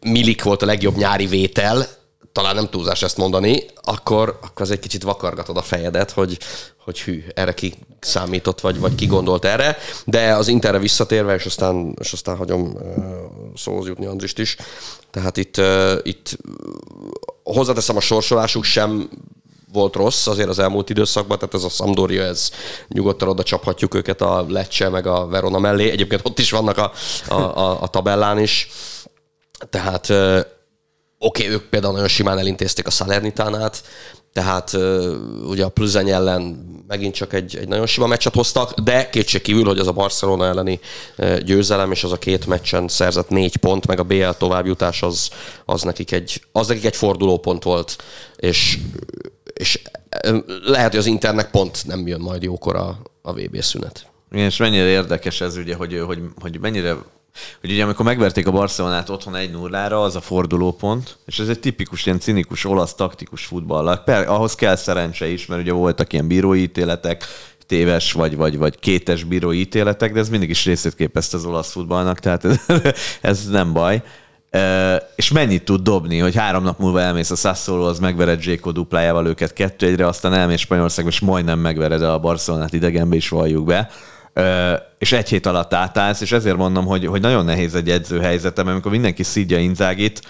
Milik volt a legjobb nyári vétel, talán nem túlzás ezt mondani, akkor, akkor az egy kicsit vakargatod a fejedet, hogy, hogy hű, erre ki számított, vagy, vagy ki gondolt erre, de az Interre visszatérve, és aztán, és aztán hagyom szóhoz jutni Andrist is, tehát itt, itt hozzáteszem, a sorsolásuk sem volt rossz azért az elmúlt időszakban, tehát ez a Sampdoria, ez nyugodtan oda csaphatjuk őket a Lecce meg a Verona mellé. Egyébként ott is vannak a, a, a, a tabellán is. Tehát oké, okay, ők például nagyon simán elintézték a Salernitánát, tehát ugye a Plüzeny ellen megint csak egy, egy nagyon sima meccset hoztak, de kétség kívül, hogy az a Barcelona elleni győzelem, és az a két meccsen szerzett négy pont, meg a BL továbbjutás, az, az, nekik egy, az nekik egy fordulópont volt, és, és lehet, hogy az Internek pont nem jön majd jókor a, a VB szünet. Igen, és mennyire érdekes ez ugye, hogy, hogy, hogy mennyire hogy ugye amikor megverték a Barcelonát otthon egy nullára, az a fordulópont, és ez egy tipikus, ilyen cinikus, olasz taktikus futball. Per, ahhoz kell szerencse is, mert ugye voltak ilyen bírói ítéletek, téves vagy, vagy, vagy kétes bírói ítéletek, de ez mindig is részét képezte az olasz futballnak, tehát ez, ez nem baj. E, és mennyit tud dobni, hogy három nap múlva elmész a Sassuolo, az megvered Zséko duplájával őket kettő egyre, aztán elmész Spanyolországba, és majdnem megvered a Barcelonát idegenbe is valljuk be és egy hét alatt átállsz, és ezért mondom, hogy, hogy nagyon nehéz egy edzőhelyzetem, amikor mindenki szidja Inzágit,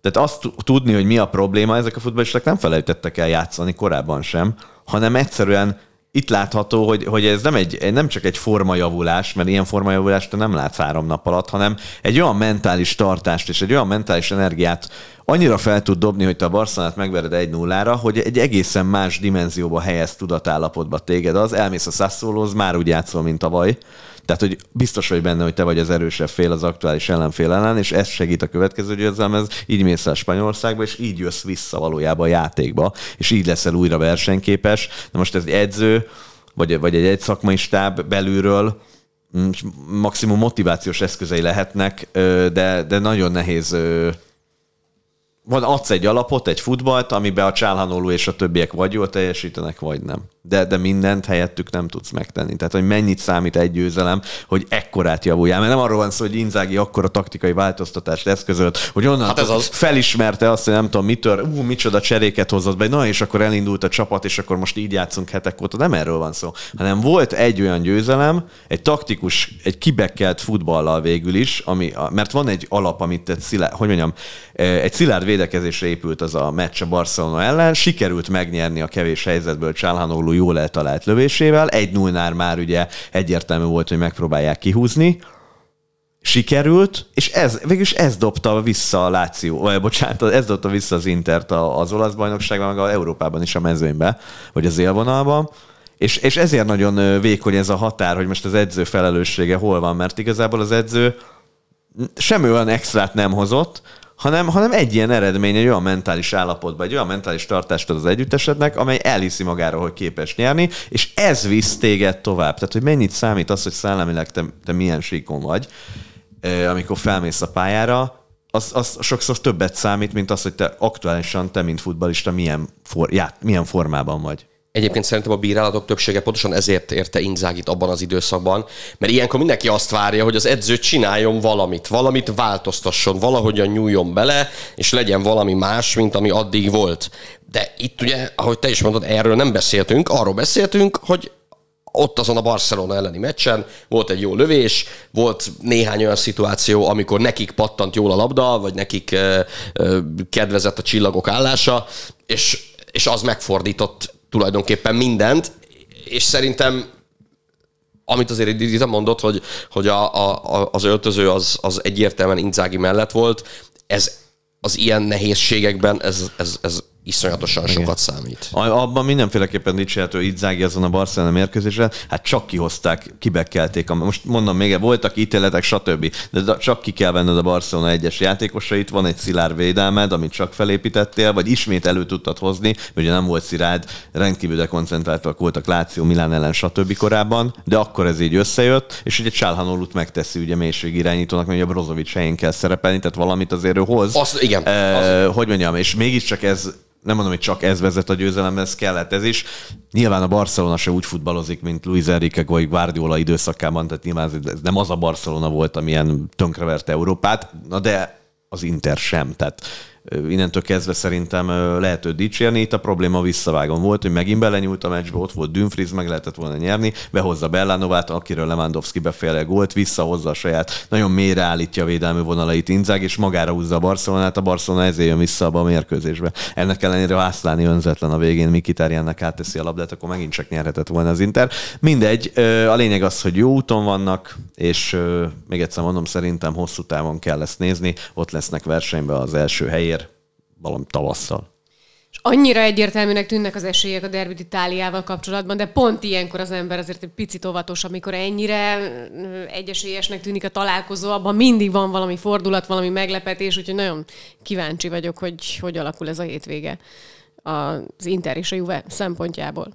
tehát azt tudni, hogy mi a probléma, ezek a futballisták nem felejtettek el játszani korábban sem, hanem egyszerűen itt látható, hogy, hogy ez nem, egy, nem csak egy formajavulás, mert ilyen formajavulást te nem látsz három nap alatt, hanem egy olyan mentális tartást és egy olyan mentális energiát annyira fel tud dobni, hogy te a Barcelonát megvered egy nullára, hogy egy egészen más dimenzióba helyez tudatállapotba téged. Az, elmész a Sassuolohoz, már úgy játszol, mint tavaly, tehát, hogy biztos vagy benne, hogy te vagy az erősebb fél az aktuális ellenfél ellen, és ez segít a következő győzelemhez, így mész el Spanyolországba, és így jössz vissza valójában a játékba, és így leszel újra versenyképes. Na most ez egy edző, vagy, vagy egy, egy szakmai stáb belülről, mm, maximum motivációs eszközei lehetnek, de, de nagyon nehéz van, adsz egy alapot, egy futballt, amiben a Csálhanoló és a többiek vagy jól teljesítenek, vagy nem. De, de mindent helyettük nem tudsz megtenni. Tehát, hogy mennyit számít egy győzelem, hogy ekkorát javuljál. Mert nem arról van szó, hogy Inzági akkor a taktikai változtatást eszközölt, hogy onnan hát ez az. felismerte azt, hogy nem tudom, mitől, ú, micsoda cseréket hozott be, na és akkor elindult a csapat, és akkor most így játszunk hetek óta. Nem erről van szó, hanem volt egy olyan győzelem, egy taktikus, egy kibekkelt futballal végül is, ami, mert van egy alap, amit egy szilárd, hogy mondjam, egy szilárd védekezésre épült az a meccs a Barcelona ellen, sikerült megnyerni a kevés helyzetből Csálhanoglu jól eltalált lövésével, egy 0 már ugye egyértelmű volt, hogy megpróbálják kihúzni, sikerült, és ez, végülis ez dobta vissza a Láció, vagy bocsánat, ez dobta vissza az Intert az olasz bajnokságban, meg a Európában is a mezőnybe, vagy az élvonalban, és, és ezért nagyon vékony ez a határ, hogy most az edző felelőssége hol van, mert igazából az edző semmi olyan extrát nem hozott, hanem, hanem egy ilyen eredmény, egy olyan mentális állapotba, egy olyan mentális tartást ad az együttesednek, amely elhiszi magáról, hogy képes nyerni, és ez visz téged tovább. Tehát, hogy mennyit számít az, hogy szellemileg te, te milyen síkon vagy, amikor felmész a pályára, az, az sokszor többet számít, mint az, hogy te aktuálisan, te, mint futbalista, milyen, for, já, milyen formában vagy. Egyébként szerintem a bírálatok többsége pontosan ezért érte Inzágit abban az időszakban, mert ilyenkor mindenki azt várja, hogy az edző csináljon valamit, valamit változtasson, valahogyan nyúljon bele, és legyen valami más, mint ami addig volt. De itt ugye, ahogy te is mondod, erről nem beszéltünk, arról beszéltünk, hogy ott azon a Barcelona elleni meccsen volt egy jó lövés, volt néhány olyan szituáció, amikor nekik pattant jól a labda, vagy nekik ö, ö, kedvezett a csillagok állása, és, és az megfordított tulajdonképpen mindent, és szerintem amit azért Dita mondott, hogy, hogy a, a, az öltöző az, az egyértelműen Inzági mellett volt, ez az ilyen nehézségekben ez, ez, ez iszonyatosan Igen. sokat számít. Abban mindenféleképpen dicsérhető Idzági azon a Barcelona mérkőzésre, hát csak kihozták, kibekkelték. Most mondom még, voltak ítéletek, stb. De csak ki kell venned a Barcelona egyes játékosait, van egy szilárd védelmed, amit csak felépítettél, vagy ismét elő tudtad hozni, ugye nem volt szirád, rendkívül dekoncentráltak voltak Láció, Milán ellen, stb. korábban, de akkor ez így összejött, és ugye Csálhanolut megteszi ugye mélység irányítónak, mert ugye a Brozovic helyén kell szerepelni, tehát valamit azért ő hoz. Azt, igen. E, hogy mondjam, és mégiscsak ez nem mondom, hogy csak ez vezet a győzelemhez, kellett ez is. Nyilván a Barcelona se úgy futballozik, mint Luis Enrique vagy Guardiola időszakában, tehát nyilván ez nem az a Barcelona volt, amilyen tönkreverte Európát, na de az Inter sem. Tehát innentől kezdve szerintem lehet őt dicsérni. Itt a probléma visszavágon volt, hogy megint belenyúlt a meccsbe, ott volt Dumfries, meg lehetett volna nyerni, behozza Bellanovát, akiről Lewandowski beféle gólt, visszahozza a saját, nagyon mélyre állítja a védelmi vonalait Inzag, és magára húzza a Barcelonát, a Barcelona ezért jön vissza abba a mérkőzésbe. Ennek ellenére Vászláni önzetlen a végén, Mikitárjának átteszi a labdát, akkor megint csak nyerhetett volna az Inter. Mindegy, a lényeg az, hogy jó úton vannak, és még egyszer mondom, szerintem hosszú távon kell ezt nézni, ott lesznek versenyben az első helyért, valami tavasszal. És annyira egyértelműnek tűnnek az esélyek a Derbit Itáliával kapcsolatban, de pont ilyenkor az ember azért egy picit óvatos, amikor ennyire egyesélyesnek tűnik a találkozó, abban mindig van valami fordulat, valami meglepetés, úgyhogy nagyon kíváncsi vagyok, hogy hogy alakul ez a hétvége az Inter és a Juve szempontjából.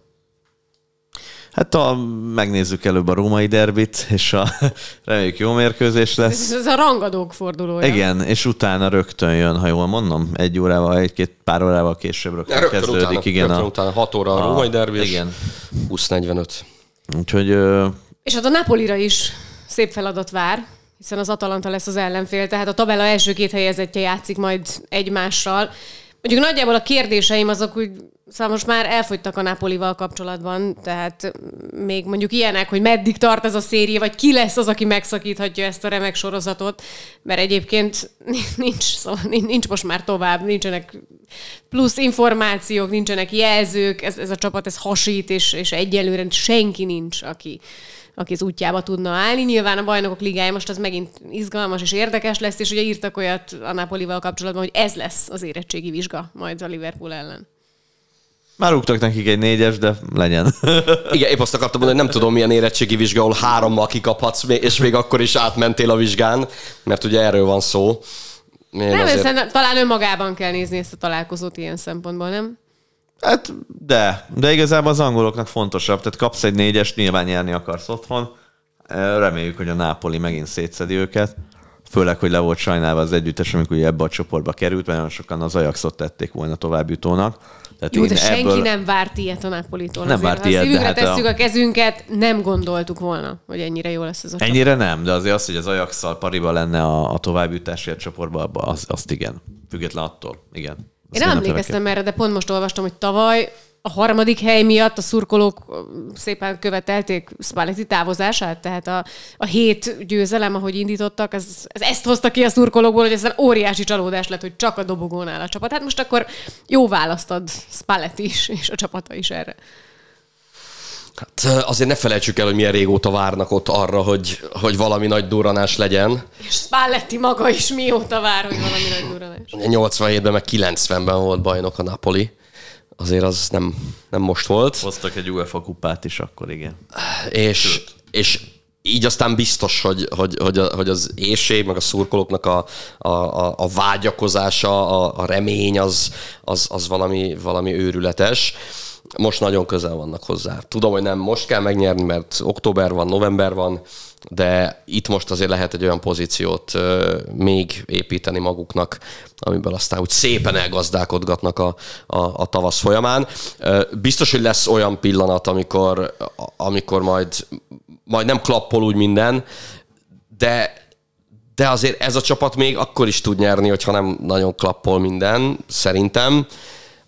Hát a, megnézzük előbb a római derbit, és a, reméljük jó mérkőzés lesz. Ez, ez a rangadók fordulója. Igen, és utána rögtön jön, ha jól mondom, egy órával, egy-két pár órával később rögtön, rögtön kezdődik. Utána, igen, rögtön a, utána 6 óra a, a római derbi, igen. 20-45. Úgyhogy... Ö... És hát a Napolira is szép feladat vár, hiszen az Atalanta lesz az ellenfél, tehát a tabella első két helyezettje játszik majd egymással. Mondjuk nagyjából a kérdéseim azok úgy Szóval most már elfogytak a Napolival kapcsolatban, tehát még mondjuk ilyenek, hogy meddig tart ez a széria, vagy ki lesz az, aki megszakíthatja ezt a remek sorozatot, mert egyébként nincs, szóval nincs most már tovább, nincsenek plusz információk, nincsenek jelzők, ez, ez a csapat ez hasít, és, és egyelőre senki nincs, aki aki az útjába tudna állni. Nyilván a bajnokok ligája most az megint izgalmas és érdekes lesz, és ugye írtak olyat a Napolival kapcsolatban, hogy ez lesz az érettségi vizsga majd a Liverpool ellen. Már rúgtak nekik egy négyes, de legyen. Igen, épp azt akartam mondani, hogy nem tudom, milyen érettségi vizsga, ahol hárommal kikaphatsz, és még akkor is átmentél a vizsgán, mert ugye erről van szó. Én nem, azért... Össze, talán önmagában kell nézni ezt a találkozót ilyen szempontból, nem? Hát, de. De igazából az angoloknak fontosabb. Tehát kapsz egy négyes, nyilván nyerni akarsz otthon. Reméljük, hogy a Nápoli megint szétszedi őket. Főleg, hogy le volt sajnálva az együttes, amikor ebbe a csoportba került, mert nagyon sokan az Ajaxot tették volna továbbjutónak. Tehát Jó, de senki ebből... nem várt ilyet a Napolitól. Nem várt ilyet, de hát tesszük a... a kezünket, nem gondoltuk volna, hogy ennyire jó lesz ez a Ennyire csoport. nem, de azért az, hogy az Ajax-szal pariba lenne a, a továbbjutásért csoportba, az, azt igen. Független attól, igen. Azt Én nem emlékeztem erre, de pont most olvastam, hogy tavaly a harmadik hely miatt a szurkolók szépen követelték Spalletti távozását, tehát a, a hét győzelem, ahogy indítottak, ez, ez ezt hozta ki a szurkolókból, hogy ez óriási csalódás lett, hogy csak a dobogónál a csapat. Hát most akkor jó választad Spalletti is, és a csapata is erre. Hát azért ne felejtsük el, hogy milyen régóta várnak ott arra, hogy, hogy valami nagy duranás legyen. És Spalletti maga is mióta vár, hogy valami nagy duranás. 87-ben, meg 90-ben volt bajnok a Napoli azért az nem, nem most volt. Hoztak egy UEFA kupát is akkor, igen. És, és így aztán biztos, hogy, hogy, hogy, hogy az éjség, meg a szurkolóknak a, a, a, a vágyakozása, a, a remény az, az, az valami, valami őrületes. Most nagyon közel vannak hozzá. Tudom, hogy nem most kell megnyerni, mert október van, november van, de itt most azért lehet egy olyan pozíciót még építeni maguknak, amiből aztán úgy szépen elgazdálkodgatnak a, a, a tavasz folyamán. Biztos, hogy lesz olyan pillanat, amikor, amikor majd, majd nem klappol úgy minden, de de azért ez a csapat még akkor is tud nyerni, hogyha nem nagyon klappol minden, szerintem.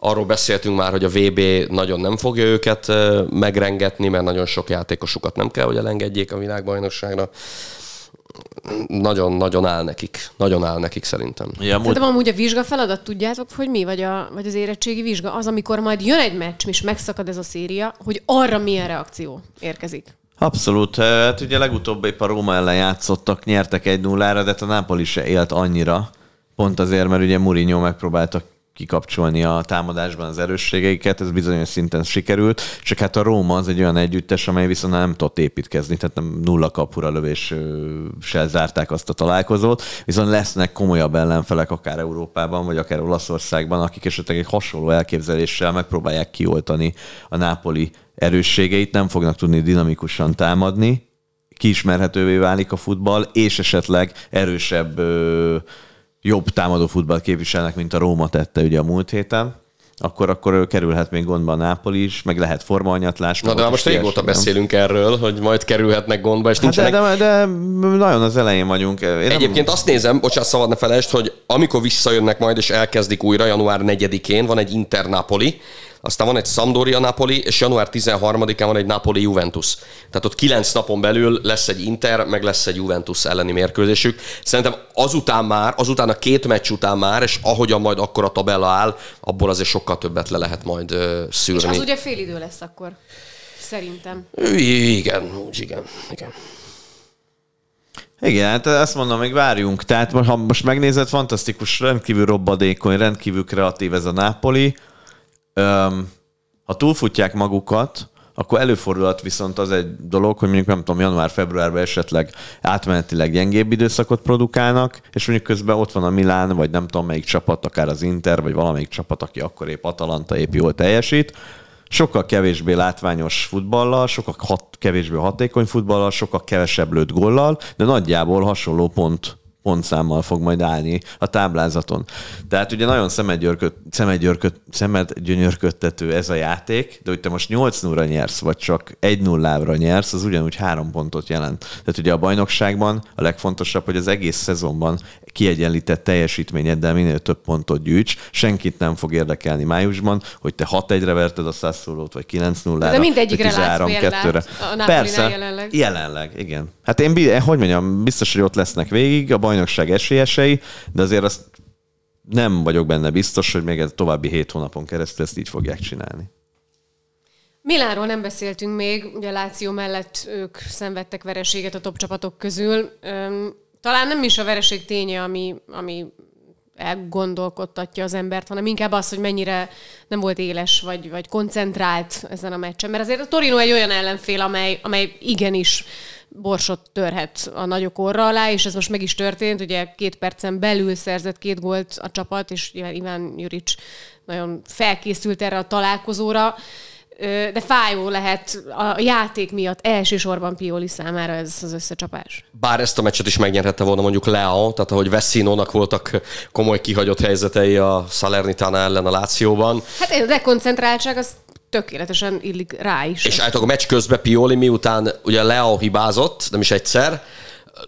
Arról beszéltünk már, hogy a VB nagyon nem fogja őket megrengetni, mert nagyon sok játékosukat nem kell, hogy elengedjék a világbajnokságra nagyon-nagyon áll nekik. Nagyon áll nekik szerintem. Ja, Szerintem amúgy a vizsga feladat, tudjátok, hogy mi? Vagy, a, vagy az érettségi vizsga? Az, amikor majd jön egy meccs, és megszakad ez a széria, hogy arra milyen reakció érkezik. Abszolút. Hát ugye legutóbb épp a Róma ellen játszottak, nyertek egy nullára, de hát a Napoli se élt annyira. Pont azért, mert ugye Mourinho megpróbálta kikapcsolni a támadásban az erősségeiket, ez bizonyos szinten sikerült, csak hát a Róma az egy olyan együttes, amely viszont nem tudott építkezni, tehát nem nulla kapura lövéssel zárták azt a találkozót, viszont lesznek komolyabb ellenfelek akár Európában, vagy akár Olaszországban, akik esetleg egy hasonló elképzeléssel megpróbálják kioltani a Nápoli erősségeit, nem fognak tudni dinamikusan támadni, kiismerhetővé válik a futball, és esetleg erősebb jobb támadó futball képviselnek, mint a Róma tette ugye a múlt héten, akkor, akkor kerülhet még gondba a Nápoli is, meg lehet formaanyatlás. Na de most régóta beszélünk erről, hogy majd kerülhetnek gondba, és hát nincsenek... de, de, de, nagyon az elején vagyunk. Én Egyébként nem... azt nézem, bocsánat, szabad ne felejtsd, hogy amikor visszajönnek majd és elkezdik újra január 4-én, van egy Inter Napoli, aztán van egy Sampdoria Napoli, és január 13-án van egy Napoli Juventus. Tehát ott kilenc napon belül lesz egy Inter, meg lesz egy Juventus elleni mérkőzésük. Szerintem azután már, azután a két meccs után már, és ahogyan majd akkor a tabella áll, abból azért sokkal többet le lehet majd szűrni. És az ugye fél idő lesz akkor. Szerintem. Igen, úgy igen, igen. Igen, hát ezt mondom, még várjunk. Tehát ha most megnézed, fantasztikus, rendkívül robbadékony, rendkívül kreatív ez a Napoli öm, ha túlfutják magukat, akkor előfordulhat viszont az egy dolog, hogy mondjuk nem tudom, január-februárban esetleg átmenetileg gyengébb időszakot produkálnak, és mondjuk közben ott van a Milán, vagy nem tudom melyik csapat, akár az Inter, vagy valamelyik csapat, aki akkor épp Atalanta épp jól teljesít, sokkal kevésbé látványos futballal, sokkal hat, kevésbé hatékony futballal, sokkal kevesebb lőtt gollal, de nagyjából hasonló pont pontszámmal fog majd állni a táblázaton. Tehát ugye nagyon szemedgyönyörködtető ez a játék, de hogy te most 8 0 nyersz, vagy csak 1 0 nyersz, az ugyanúgy három pontot jelent. Tehát ugye a bajnokságban a legfontosabb, hogy az egész szezonban kiegyenlített teljesítményeddel minél több pontot gyűjts. Senkit nem fog érdekelni májusban, hogy te 6-1-re verted a szászolót, vagy 9-0-ra, De mindegyikre 13-2-re. Persze, jelenleg. jelenleg, igen. Hát én, hogy mondjam, biztos, hogy ott lesznek végig a bajnokság esélyesei, de azért azt nem vagyok benne biztos, hogy még ez további hét hónapon keresztül ezt így fogják csinálni. Milánról nem beszéltünk még, ugye Láció mellett ők szenvedtek vereséget a top csapatok közül. Talán nem is a vereség ténye, ami, ami elgondolkodtatja az embert, hanem inkább az, hogy mennyire nem volt éles, vagy, vagy koncentrált ezen a meccsen. Mert azért a Torino egy olyan ellenfél, amely, amely igenis borsot törhet a nagyok orra alá, és ez most meg is történt. Ugye két percen belül szerzett két gólt a csapat, és Iván Juric nagyon felkészült erre a találkozóra de fájó lehet a játék miatt elsősorban Pioli számára ez az összecsapás. Bár ezt a meccset is megnyerhette volna mondjuk Leo, tehát ahogy Vessinónak voltak komoly kihagyott helyzetei a Salernitana ellen a Lációban. Hát a dekoncentráltság az tökéletesen illik rá is. És állítólag a meccs közben Pioli miután ugye Leo hibázott, nem is egyszer,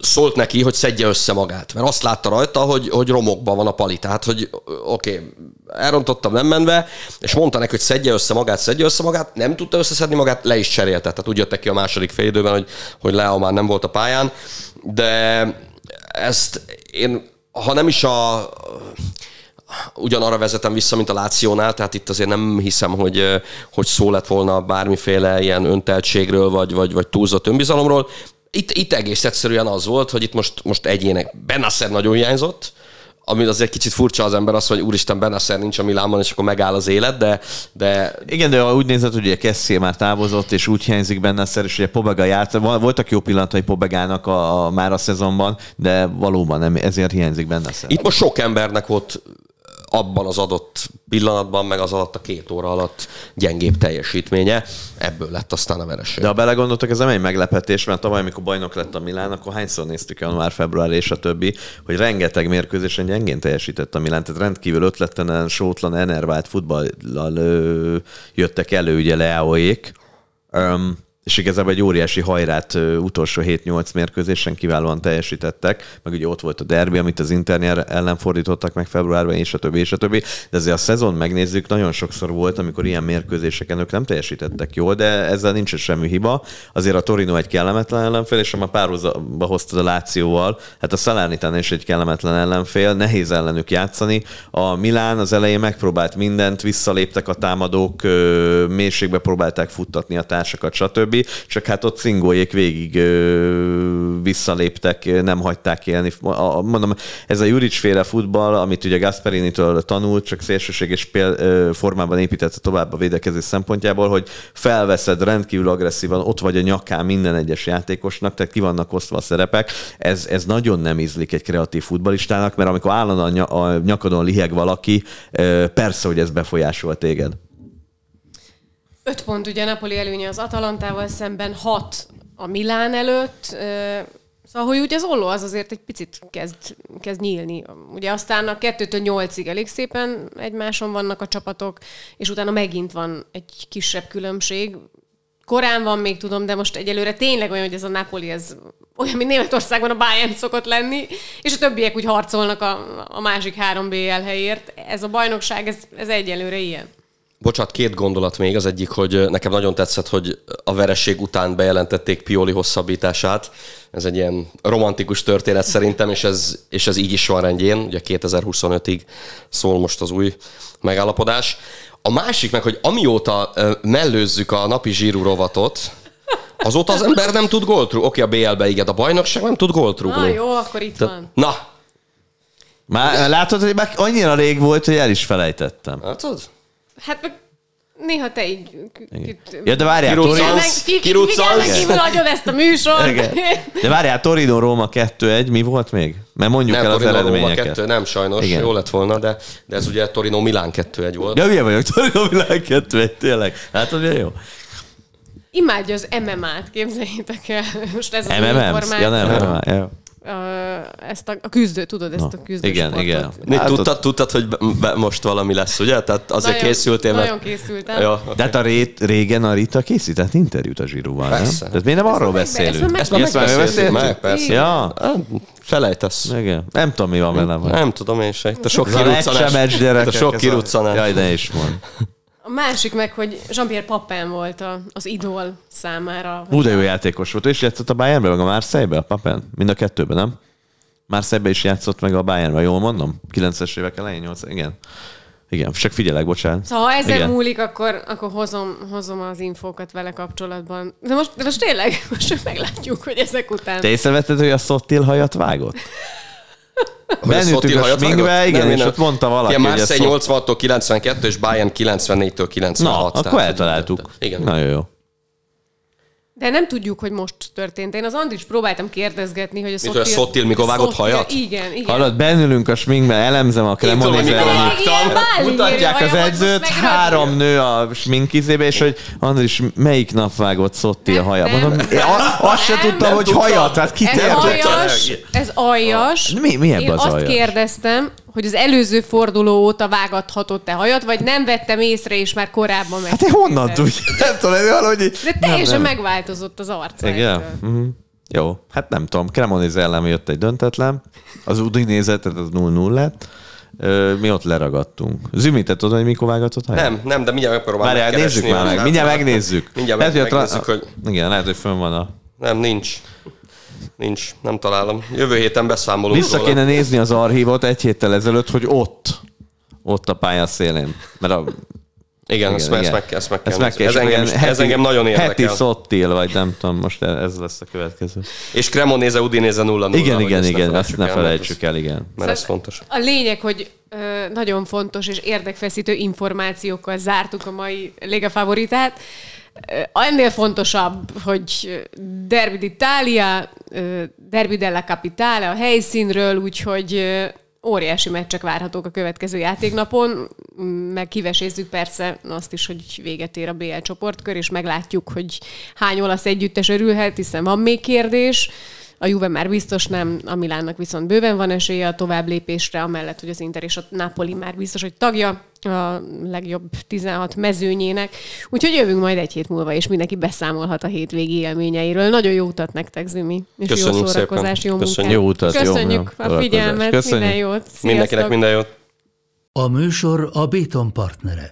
szólt neki, hogy szedje össze magát. Mert azt látta rajta, hogy, hogy romokban van a pali. Tehát, hogy oké, okay, elrontottam nem menve, és mondta neki, hogy szedje össze magát, szedje össze magát, nem tudta összeszedni magát, le is cserélte. Tehát úgy jöttek ki a második fél hogy, hogy Leo már nem volt a pályán. De ezt én, ha nem is a ugyanarra vezetem vissza, mint a Lációnál, tehát itt azért nem hiszem, hogy, hogy szó lett volna bármiféle ilyen önteltségről, vagy, vagy, vagy túlzott önbizalomról. Itt, itt egész egyszerűen az volt, hogy itt most, most egyének Benasser nagyon hiányzott, ami azért kicsit furcsa az ember az, hogy úristen Benasser nincs a Milánban, és akkor megáll az élet, de... de... Igen, de úgy nézett, hogy ugye Kessie már távozott, és úgy hiányzik Benasser, és ugye Pobega járt. Voltak jó pillanatai Pobegának a, a, már a szezonban, de valóban nem, ezért hiányzik Benasser. Itt most sok embernek volt abban az adott pillanatban, meg az alatt a két óra alatt gyengébb teljesítménye. Ebből lett aztán a vereség. De ha belegondoltak, ez nem egy meglepetés, mert tavaly, amikor bajnok lett a Milán, akkor hányszor néztük január, február és a többi, hogy rengeteg mérkőzésen gyengén teljesített a Milán, tehát rendkívül ötletlen, sótlan, enervált futballal jöttek elő, ugye Leaoék. És igazából egy óriási hajrát utolsó 7-8 mérkőzésen kiválóan teljesítettek, meg ugye ott volt a derbi, amit az Inter ellen fordítottak meg februárban, és a többi, és a többi. De azért a szezon megnézzük, nagyon sokszor volt, amikor ilyen mérkőzéseken ők nem teljesítettek jól, de ezzel nincs semmi hiba. Azért a Torino egy kellemetlen ellenfél, és ha már párhuzamba hoztad a Lációval, hát a Salernitán is egy kellemetlen ellenfél, nehéz ellenük játszani. A Milán az elején megpróbált mindent, visszaléptek a támadók, mélységbe próbálták futtatni a társakat, stb csak hát ott cingójék végig visszaléptek, nem hagyták élni. Mondom, ez a Juric féle futball, amit ugye Gasperini-től tanult, csak szélsőséges pél, formában építette tovább a védekezés szempontjából, hogy felveszed rendkívül agresszívan, ott vagy a nyakán minden egyes játékosnak, tehát ki vannak osztva a szerepek. Ez, ez nagyon nem ízlik egy kreatív futballistának, mert amikor állandóan a nyakadon liheg valaki, persze, hogy ez befolyásol téged. Öt pont ugye Napoli előnye az Atalantával szemben, hat a Milán előtt. Szóval, hogy úgy az olló az azért egy picit kezd, kezd nyílni. Ugye aztán a kettőtől nyolcig elég szépen egymáson vannak a csapatok, és utána megint van egy kisebb különbség. Korán van még, tudom, de most egyelőre tényleg olyan, hogy ez a Napoli, ez olyan, mint Németországban a Bayern szokott lenni, és a többiek úgy harcolnak a, a másik három BL helyért. Ez a bajnokság, ez, ez egyelőre ilyen. Bocsát, két gondolat még. Az egyik, hogy nekem nagyon tetszett, hogy a vereség után bejelentették Pioli hosszabbítását. Ez egy ilyen romantikus történet szerintem, és ez, és ez így is van rendjén. Ugye 2025-ig szól most az új megállapodás. A másik meg, hogy amióta mellőzzük a napi zsírú rovatot, azóta az ember nem tud gólt rúgni. Oké, a BL-be igen, a bajnokság nem tud gólt rúgni. Na jó, akkor itt van. Na! Már látod, hogy már annyira rég volt, hogy el is felejtettem. Látod? Hát meg néha te így... Ja, de várjál. Kiruccansz. Kívül adjon ezt a műsor. De várjál, Torino Róma 2-1, mi volt még? Mert mondjuk nem, el az Torino eredményeket. Róma 2, nem sajnos, Igen. jó lett volna, de, de ez ugye Torino Milán 2-1 volt. Ja, milyen vagyok, Torino Milán 2-1, tényleg. Látod, milyen jó? Imádja az MMA-t, képzeljétek el. Most ez az MMM? Ja, nem, MMA, ja ezt a, a küzdő, tudod, ezt a küzdő Igen, sportot. igen. Még hát tudtad, tudtad, hogy be, most valami lesz, ugye? Tehát azért nagyon, készültél, mert... Nagyon készültem. Ja, okay. De hát a rét, régen a Rita készített interjút a Zsirúval, nem? Tehát miért nem arról beszélünk? Ezt már megbeszéltük. Meg, persze. Ja. Felejtesz. Igen. Nem tudom, mi van vele. Nem tudom én se. Te sok kiruccanás. Te sok kiruccanás. Jaj, ne is mond. A másik meg, hogy Jean-Pierre Papin volt a, az idol számára. Hú, de jó játékos volt. És játszott a Bayernbe, meg a Marseille-be, a Papin? Mind a kettőben, nem? Szebbe is játszott meg a Bayernben, jól mondom? 9-es évek elején, 8 igen. Igen, csak figyelek, bocsánat. Szóval ha ezen Igen. múlik, akkor, akkor hozom, hozom az infókat vele kapcsolatban. De most, de most tényleg, most meglátjuk, hogy ezek után... Te észrevetted, hogy a Szottil hajat vágott? Hogy a a sminkbe, igen, Nem, és nem. ott mondta valaki, Igen, Marseille Szot- 86-tól 92 és Bayern 94-től 96. Na, akkor tehát- eltaláltuk. Igen. Nagyon jó. De nem tudjuk, hogy most történt. Én az Andris próbáltam kérdezgetni, hogy a hogy a Szottil mikor vágott Szottil- hajat? Igen, igen. Hallod, bennülünk a sminkbe, elemzem a báli Mutatják az edzőt, három nő a sminkizébe, és hogy Andris, melyik nap vágott Szotti a Nem, haja? nem. Mondom, én azt se tudtam, hogy hajat, hát kit Ez aljas, ez aljas. Mi- mi ebbe Én az azt aljas? kérdeztem, hogy az előző forduló óta vágathatott-e hajat, vagy nem vettem észre, és már korábban meg. Hát én honnan tudja? Nem tudom, valahogy... De teljesen megváltozott az arca. Igen? Mhm. Jó, hát nem tudom. Cremoniz ellen jött egy döntetlen. Az Udinézet, tehát az 0-0 lett. Mi ott leragadtunk. Zümi, te tudod, hogy mikor vágatott? Nem, nem, de mindjárt megpróbálom Várjál, megkeresni nézzük már meg. Mindjárt megnézzük. Mindjárt Lehet, megnézzük, hogy Igen, lehet, hogy fönn van a... nem, nincs. Nincs, nem találom. Jövő héten beszámolunk Vissza róla. kéne nézni az archívot egy héttel ezelőtt, hogy ott, ott a pálya szélén. Mert a, Igen, ezt, meg, igen. ezt meg, ezt meg kell Ezt meg kell, ez, engem, olyan ez engem nagyon érdekel. Heti szottil, vagy nem tudom, most ez lesz a következő. És Cremonese, Udinéze 0 0 Igen, igen, igen, ezt ne felejtsük el, igen. Mert ez fontos. A lényeg, hogy ö, nagyon fontos és érdekfeszítő információkkal zártuk a mai Liga favoritát. Ennél fontosabb, hogy Derby d'Italia, Derby della Capitale a helyszínről, úgyhogy óriási meccsek várhatók a következő játéknapon, meg kivesézzük persze azt is, hogy véget ér a BL csoportkör, és meglátjuk, hogy hány olasz együttes örülhet, hiszen van még kérdés. A Juve már biztos nem, a Milánnak viszont bőven van esélye a tovább lépésre, amellett, hogy az Inter és a Napoli már biztos, hogy tagja a legjobb 16 mezőnyének. Úgyhogy jövünk majd egy hét múlva, és mindenki beszámolhat a hétvégi élményeiről. Nagyon jó utat nektek, Zümi. És Köszönjük jó szórakozás, szépen. jó munkát. Köszönjük. Jó utat, jó Köszönjük a szórakozást. figyelmet, Köszönjük. minden jót. Sziasztok. Mindenkinek minden jót. A műsor a Béton partnere.